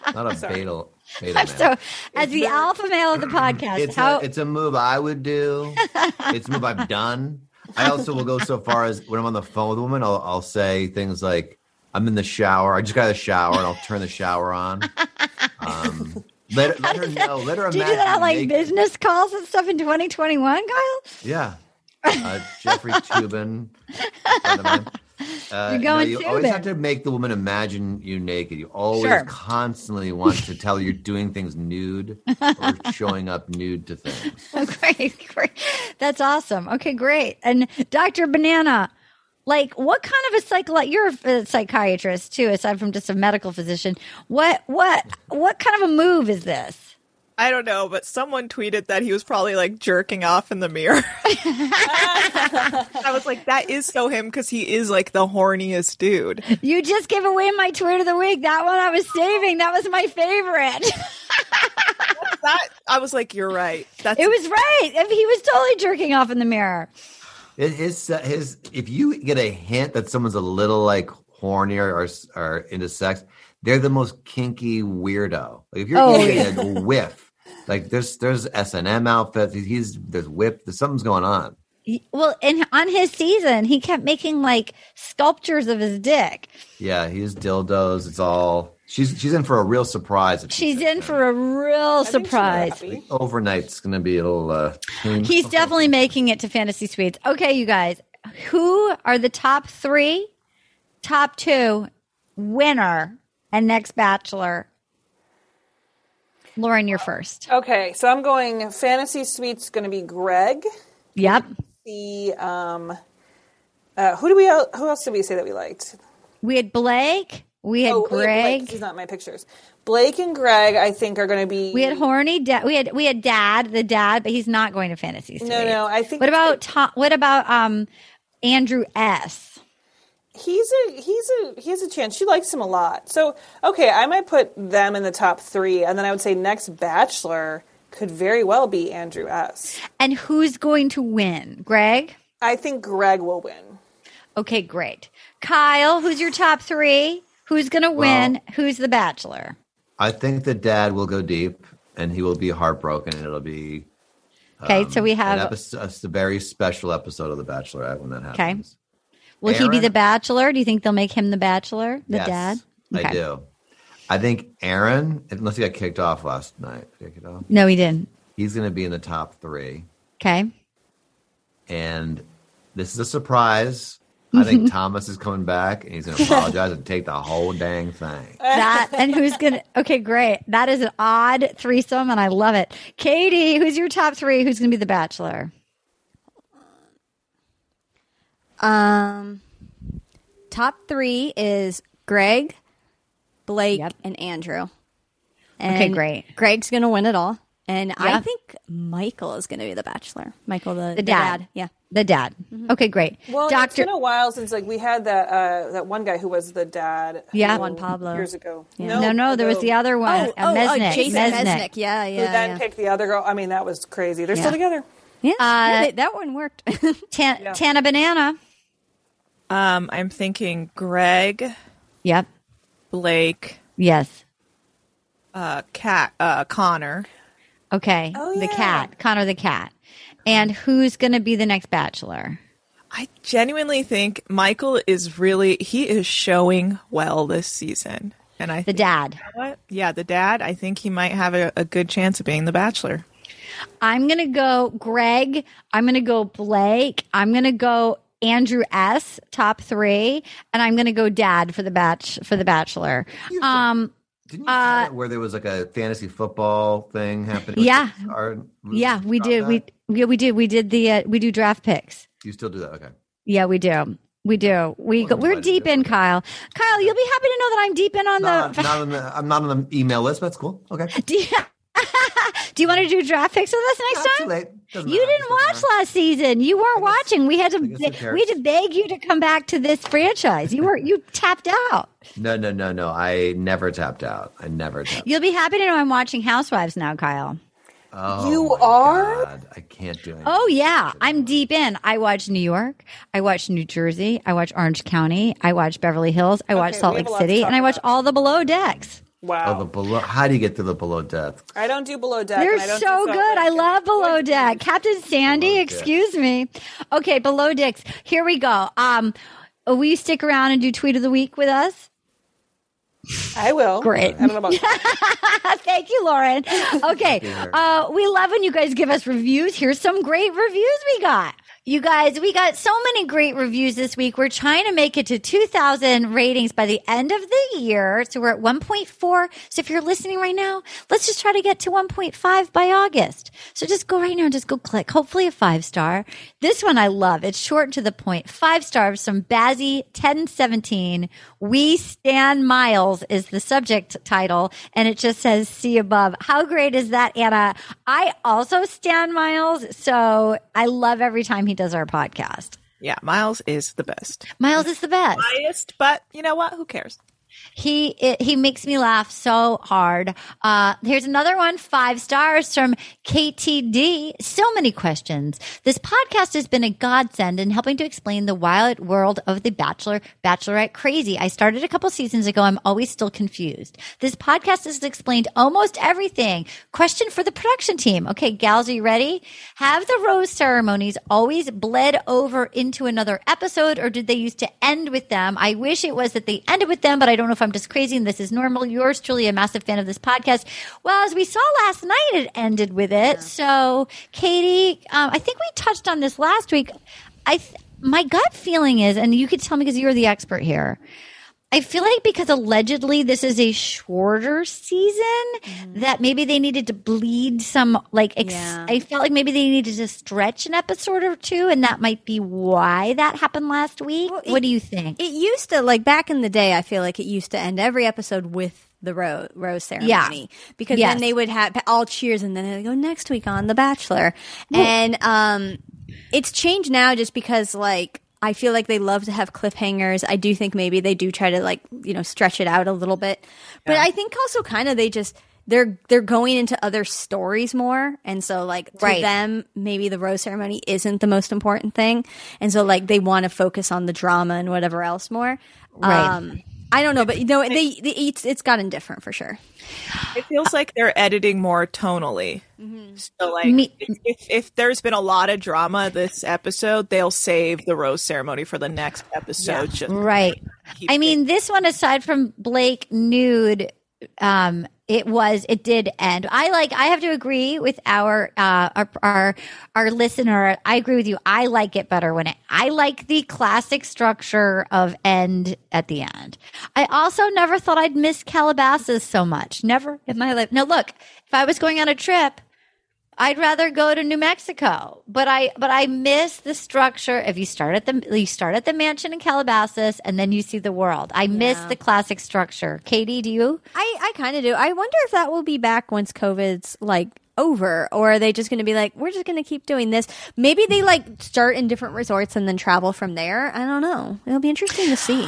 not a beta. beta I'm male. so, as the alpha male of the podcast, it's how a, it's a move I would do. it's a move I've done. I also will go so far as when I'm on the phone with a woman, I'll, I'll say things like, "I'm in the shower. I just got out of the shower, and I'll turn the shower on." Um, let, let her know. Let her do you do that on like naked. business calls and stuff in 2021, Kyle? Yeah. Uh, Jeffrey Toobin. friend of mine. Uh, You're no, going you always Toobin. have to make the woman imagine you naked. You always Sure. constantly want to tell her you're doing things nude or showing up nude to things. Oh, great, great. That's awesome. Okay, great. And Dr. Banana, like, what kind of a psycho? You're a psychiatrist too, aside from just a medical physician. What, what, what kind of a move is this? I don't know, but someone tweeted that he was probably like jerking off in the mirror. I was like, that is so him because he is like the horniest dude. You just gave away my tweet of the week. That one I was saving. That was my favorite. That I was like, you're right. That's it was right. If He was totally jerking off in the mirror. It, his, uh, his, if you get a hint that someone's a little like horny or, or, or into sex, they're the most kinky weirdo. Like if you're Oh, getting yeah. a whiff, like there's there's S and M outfits. He's there's whip. There's something's going on. He- Well, and on his season, he kept making like sculptures of his dick. Yeah, he's dildos. It's all she's she's in for a real surprise. She's in for a real surprise. overnight's gonna be a little. Uh, He's definitely making it to Fantasy Suites. Okay, you guys, who are the top three, top two, winner, and next Bachelor? Lauren, you're first. okay, so I'm going fantasy suite's going to be Greg. Yep. The um, uh, who do we who else did we say that we liked? We had Blake. We had Oh, Greg. Blake. He's not my pictures. Blake and Greg, I think, are going to be. We had horny. Da- we had we had dad, the dad, but he's not going to fantasy. No, no, I think What about Tom, what about um Andrew S? He's a he's a he has a chance. She likes him a lot. So okay, I might put them in the top three, and then I would say next Bachelor could very well be Andrew S. And who's going to win? Greg. I think Greg will win. Okay, great. Kyle, who's your top three? Who's going to win? who's the Bachelor? I think the dad will go deep, and he will be heartbroken, it'll be. Okay, so we um, an have. episode, a very special episode of The Bachelorette when that happens. Okay. Will he be the Bachelor? Do you think they'll make him the Bachelor, the Yes, dad? I do. I think Aaron, unless he got kicked off last night, did he get kicked off? No, he didn't. He's going to be in the top three. Okay. And this is a surprise. I think Thomas is coming back and he's going to apologize and take the whole dang thing. That and who's gonna? Okay, great. That is an odd threesome, and I love it. Katie, who's your top three? Who's gonna be the Bachelor? Um, top three is Greg, Blake, and Andrew. Okay, great. Greg's gonna win it all, and I think Michael is gonna be the Bachelor. Michael, the, The dad. Yeah, The dad. Okay, great. Well, Doctor- it's been a while since like we had that uh, that one guy who was the dad. Yeah. Juan Pablo. years ago. Yeah. No, no, there was the other one, Oh, uh, oh, Mesnick. Jason Mesnick. Yeah, Who then picked the other girl? I mean, that was crazy. They're Yeah. still together. Yeah, Uh, yeah, they- that one worked. Tan- Tana Banana. Um, I'm thinking Greg, Yep. Blake, Yes. uh, Cat, uh, Connor. Okay. The cat. Connor the cat. And who's going to be the next bachelor? I genuinely think Michael is really he is showing well this season, and I The dad. You know what? Yeah, the dad. I think he might have a, a good chance of being the Bachelor. I'm going to go Greg. I'm going to go Blake. I'm going to go Andrew S. Top three, and I'm going to go Dad for the batch for the Bachelor. Um, Didn't you uh, where there was like a fantasy football thing happening? Yeah. Our, yeah, we did. We yeah, we did. We did the uh, we do draft picks. you still do that? Okay. Yeah, we do. We do. We go, we're deep in, Kyle. Kyle, you'll be happy to know that I'm deep in on the. not on the. I'm not on the email list. But that's cool. Okay. You, do you want to do draft picks with us next Not time? too late. Doesn't You didn't watch last season. You weren't watching. We had to we had to beg you to come back to this franchise. You were you tapped out. No, no, no, no. I never tapped out. I never tapped. You'll be happy to know I'm watching Housewives now, Kyle. Oh, You are? God. I can't do it. Oh yeah, I'm deep in. I watch New York. I watch New Jersey. I watch Orange County. I watch Beverly Hills. I watch Salt Lake a lot to City, and I watch all the below decks. Wow. Oh, the below. How do you get to the below death? I don't do below deck. They're and I don't so good. I love Below Deck. Captain Sandy, excuse me. Okay, Below Decks. Here we go. Um, will you stick around and do tweet of the week with us? I will. Great. I don't know about Thank you, Lauren. Okay. Uh, we love when you guys give us reviews. Here's some great reviews we got. You guys, we got so many great reviews this week. We're trying to make it to 2,000 ratings by the end of the year. So we're at 1.4. So if you're listening right now, let's just try to get to 1.5 by August. So just go right now and just go click. Hopefully a five star. This one I love. It's short and to the point. Five stars from Bazzy 1017. We Stand Miles is the subject title. And it just says see above. How great is that, Anna? I also stand Miles. So I love every time he does our podcast. Yeah, Miles is the best. Miles is the best. Biased, but you know what? Who cares? He it, he makes me laugh so hard. Uh, here's another one, five stars from KTD. So many questions. This podcast has been a godsend in helping to explain the wild world of the Bachelor Bachelorette crazy. I started a couple seasons ago. I'm always still confused. This podcast has explained almost everything. Question for the production team. Okay, gals, are you ready? Have the rose ceremonies always bled over into another episode, or did they used to end with them? I wish it was that they ended with them, but I don't know if I'm just crazy and this is normal. Yours truly, a massive fan of this podcast. Well, as we saw last night, it ended with it. So, Katie, um, I think we touched on this last week. I, th- my gut feeling is, and you could tell me because you're the expert here. I feel like because allegedly this is a shorter season, that maybe they needed to bleed some, like, ex- Yeah. I felt like maybe they needed to stretch an episode or two, and that might be why that happened last week. what do you think? It used to like back in the day. I feel like it used to end every episode with the rose rose ceremony because Yes. then they would have all cheers and then they go next week on The Bachelor, and um, it's changed now just because like. I feel like they love to have cliffhangers. I do think maybe they do try to like, you know, stretch it out a little bit. But I think also kind of they just they're they're going into other stories more and so like to Right. them maybe the rose ceremony isn't the most important thing and so like they want to focus on the drama and whatever else more Right. um i don't know but you know they, they it's it's gotten different for sure It feels like they're editing more tonally. So, like, if, if, if there's been a lot of drama this episode, they'll save the rose ceremony for the next episode. Just Right. I mean, this one, aside from Blake nude, um, it was it did end. I like. I have to agree with our uh our our, our listener. I agree with you. I like it better when it. I like the classic structure of end at the end. I also never thought I'd miss Calabasas so much. Never in my life. Now look, if I was going on a trip. I'd rather go to New Mexico, but I but I miss the structure. If you start at the you start at the mansion in Calabasas and then you see the world. I miss the classic structure. Katie, do you? i i kind of do i wonder if that will be back once covid's like over or are they just going to be like we're just going to keep doing this maybe they like start in different resorts and then travel from there i don't know it'll be interesting to see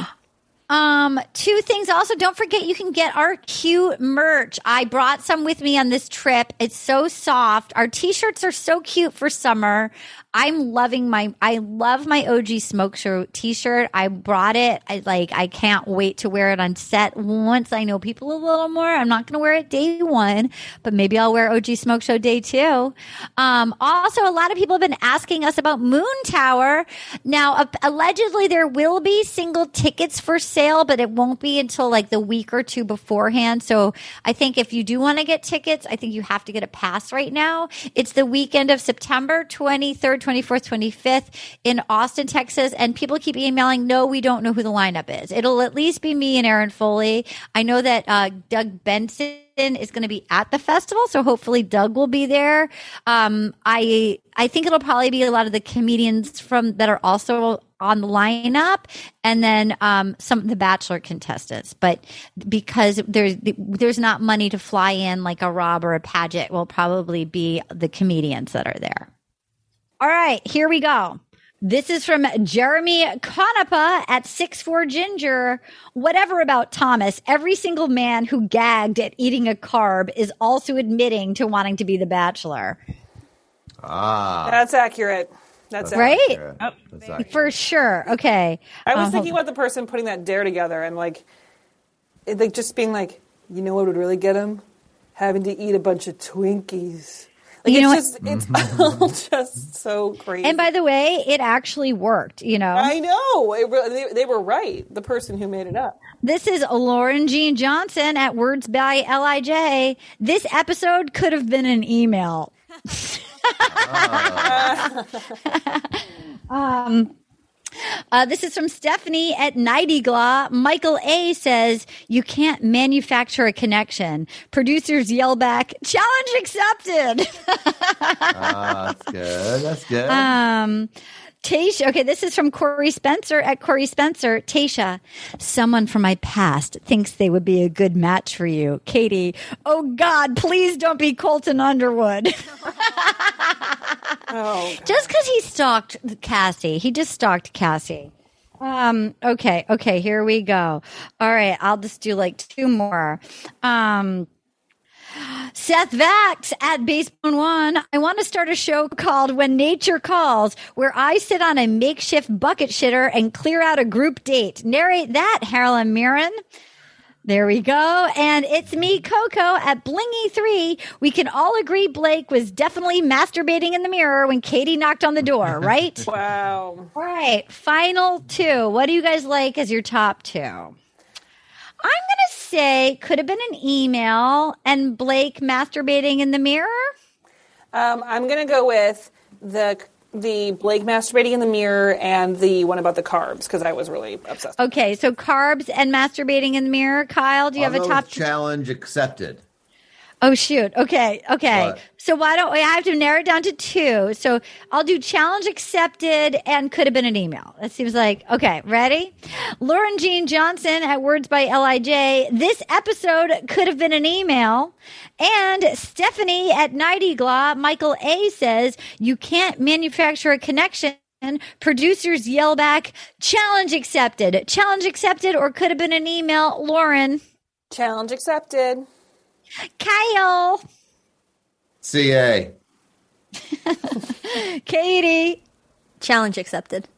Um, two things also. Don't forget you can get our cute merch. I brought some with me on this trip. It's so soft. Our t-shirts are so cute for summer. I'm loving my I love my OG smoke show t-shirt. I brought it. I like I can't wait to wear it on set once I know people a little more. I'm not going to wear it day 1, but maybe I'll wear OG smoke show day 2. Um, also a lot of people have been asking us about Moon Tower. Now uh, allegedly there will be single tickets for but it won't be until like the week or two beforehand. So I think if you do want to get tickets, I think you have to get a pass right now. It's the weekend of September 23rd 24th, 25th in Austin, Texas. And people keep emailing, no, we don't know who the lineup is. It'll at least be me and Aaron Foley. I know that uh, Doug Benson is going to be at the festival, so hopefully Doug will be there. Um, I I think it'll probably be a lot of the comedians from that are also on the lineup, and then um, some of the Bachelor contestants. But because there's there's not money to fly in like a Rob or a Paget, will probably be the comedians that are there. All right, here we go. This is from Jeremy Conapa at six four Ginger. Whatever about Thomas, every single man who gagged at eating a carb is also admitting to wanting to be the bachelor. Ah. That's accurate. That's, right. accurate. Oh, That's accurate. For sure. Okay. I was Uh, thinking about the person putting that dare together and like, it, like just being like, you know what would really get him? Having to eat a bunch of Twinkies. Like You know it's what? just it's all just so crazy. And by the way, it actually worked, you know. I know it, re- they, they were right. The person who made it up. This is Lauren Jean Johnson at Words by Lij. This episode could have been an email. um, uh, this is from Stephanie at Nightiglaw. Michael A says, You can't manufacture a connection. Producers yell back, Challenge accepted. Ah, that's good. That's good. Um, Tayshia, okay, this is from Corey Spencer at Corey Spencer. Tayshia, someone from my past thinks they would be a good match for you. Katie, oh God, please don't be Colton Underwood. Oh, just because he stalked Cassie, he just stalked Cassie. Um, okay, okay, here we go. All right, I'll just do like two more. Um, Seth Vax at Basebone One. I want to start a show called When Nature Calls, where I sit on a makeshift bucket shitter and clear out a group date. Narrate that, Arden Myrin. There we go. And it's me, Coco, at Blingy3. We can all agree Blake was definitely masturbating in the mirror when Katie knocked on the door, right? wow. All right. Final two. What do you guys like as your top two? I'm going to say could have been an email and Blake masturbating in the mirror. Um, I'm gonna go with the the Blake masturbating in the mirror and the one about the carbs because I was really obsessed. Okay. So carbs and masturbating in the mirror. Kyle, do you I'll have a top challenge accepted? Oh shoot. Okay. Okay. What? So why don't we I have to narrow it down to two? So I'll do challenge accepted and could have been an email. That seems like okay. Ready? Lauren Jean Johnson at Words by Lij. This episode could have been an email. And Stephanie at Nightiglaw, Michael A says you can't manufacture a connection. Producers yell back, challenge accepted. Challenge accepted or could have been an email. Lauren. Challenge accepted. Kyle. CA. Katie. Challenge accepted.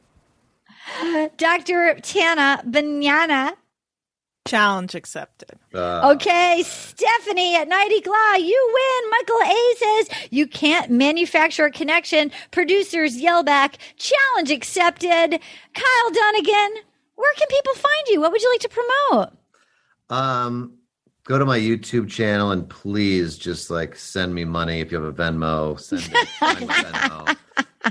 Dr. Tana Banana. Challenge accepted. Uh, Okay, Stephanie at Nighty Nightiglaw, you win. Michael A says you can't manufacture a connection. Producers yell back, challenge accepted. Kyle Dunnigan, where can people find you? What would you like to promote? Um, go to my YouTube channel and please just like send me money if you have a Venmo. Send me, send me Venmo.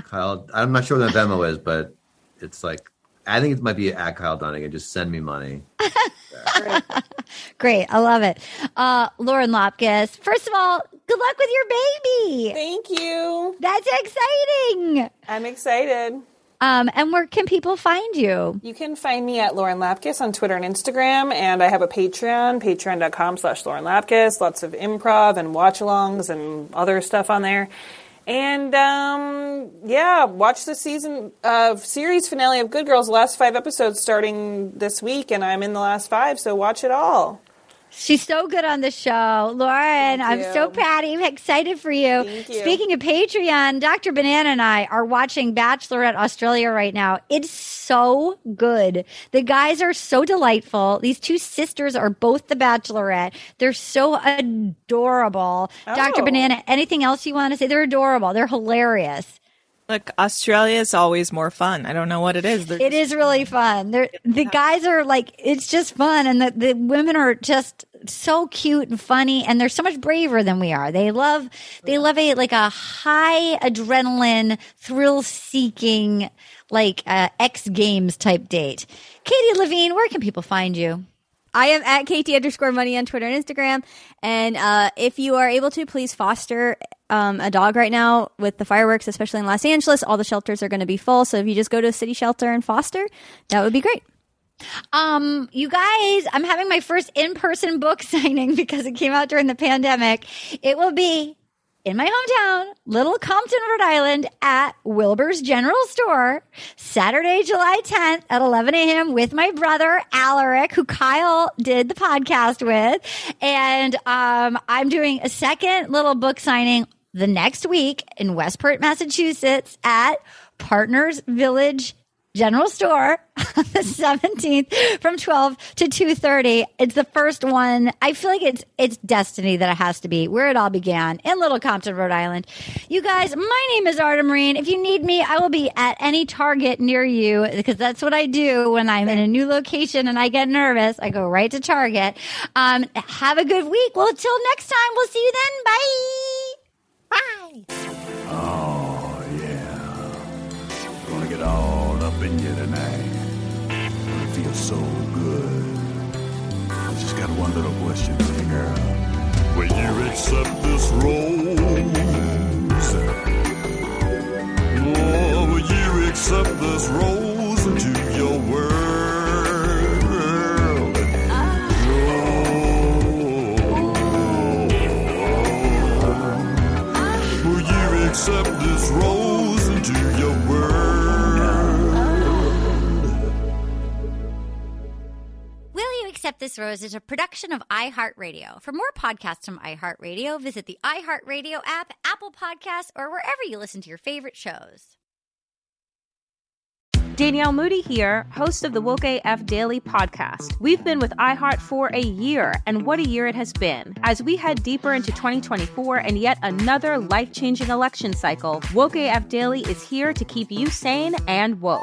Kyle, I'm not sure what the Venmo is, but it's like I think it might be at Kyle Dunnigan. Just send me money. Great, I love it. Uh, Lauren Lapkus, first of all, good luck with your baby. Thank you. That's exciting. I'm excited. Um, and where can people find you? You can find me at Lauren Lapkus on Twitter and Instagram, and I have a Patreon, patreon.com slash Lauren Lapkus. Lots of improv and watch-alongs and other stuff on there. And um, yeah, watch the season of series finale of Good Girls. Last five episodes starting this week, and I'm in the last five, so watch it all. She's so good on the show. Lauren, I'm so proud. I'm excited for you. you. Speaking of Patreon, Dr. Banana and I are watching Bachelorette Australia right now. It's so good. The guys are so delightful. These two sisters are both the Bachelorette. They're so adorable. Dr. Oh. Banana, anything else you want to say? They're adorable. They're hilarious. Look, Australia is always more fun. I don't know what it is. They're It is really fun. They're, the guys are like, it's just fun. And the, the women are just so cute and funny. And they're so much braver than we are. They love, they love a, like a high adrenaline, thrill seeking, like, uh, X Games type date. Katie Levine, where can people find you? I am at KT underscore money on Twitter and Instagram. And uh, if you are able to, please foster um, a dog right now with the fireworks, especially in Los Angeles. All the shelters are going to be full. So if you just go to a city shelter and foster, that would be great. Um, you guys, I'm having my first in-person book signing because it came out during the pandemic. It will be in my hometown, Little Compton, Rhode Island, at Wilbur's General Store, Saturday, July 10th at 11 a.m. with my brother Alaric, who Kyle did the podcast with, and um, I'm doing a second little book signing the next week in Westport, Massachusetts, at Partners Village General Store on the 17th from 12 to 2:30. It's the first one. I feel like it's it's destiny that it has to be where it all began in Little Compton, Rhode Island. You guys, my name is Arden Myrin. If you need me, I will be at any Target near you because that's what I do when I'm in a new location and I get nervous. I go right to Target. Um, have a good week. Well, until next time, we'll see you then. Bye. Bye. Oh, yeah. Gonna get all so good. I just got one little question for you, girl. Will you accept this rose? Oh, will you accept this rose into your world? Oh, Will you accept this rose Accept This Rose is a production of iHeartRadio. For more podcasts from iHeartRadio, visit the iHeartRadio app, Apple Podcasts, or wherever you listen to your favorite shows. Danielle Moody here, host of the Woke AF Daily podcast. We've been with iHeart for a year, and what a year it has been. As we head deeper into 2024 and yet another life changing election cycle, Woke AF Daily is here to keep you sane and woke.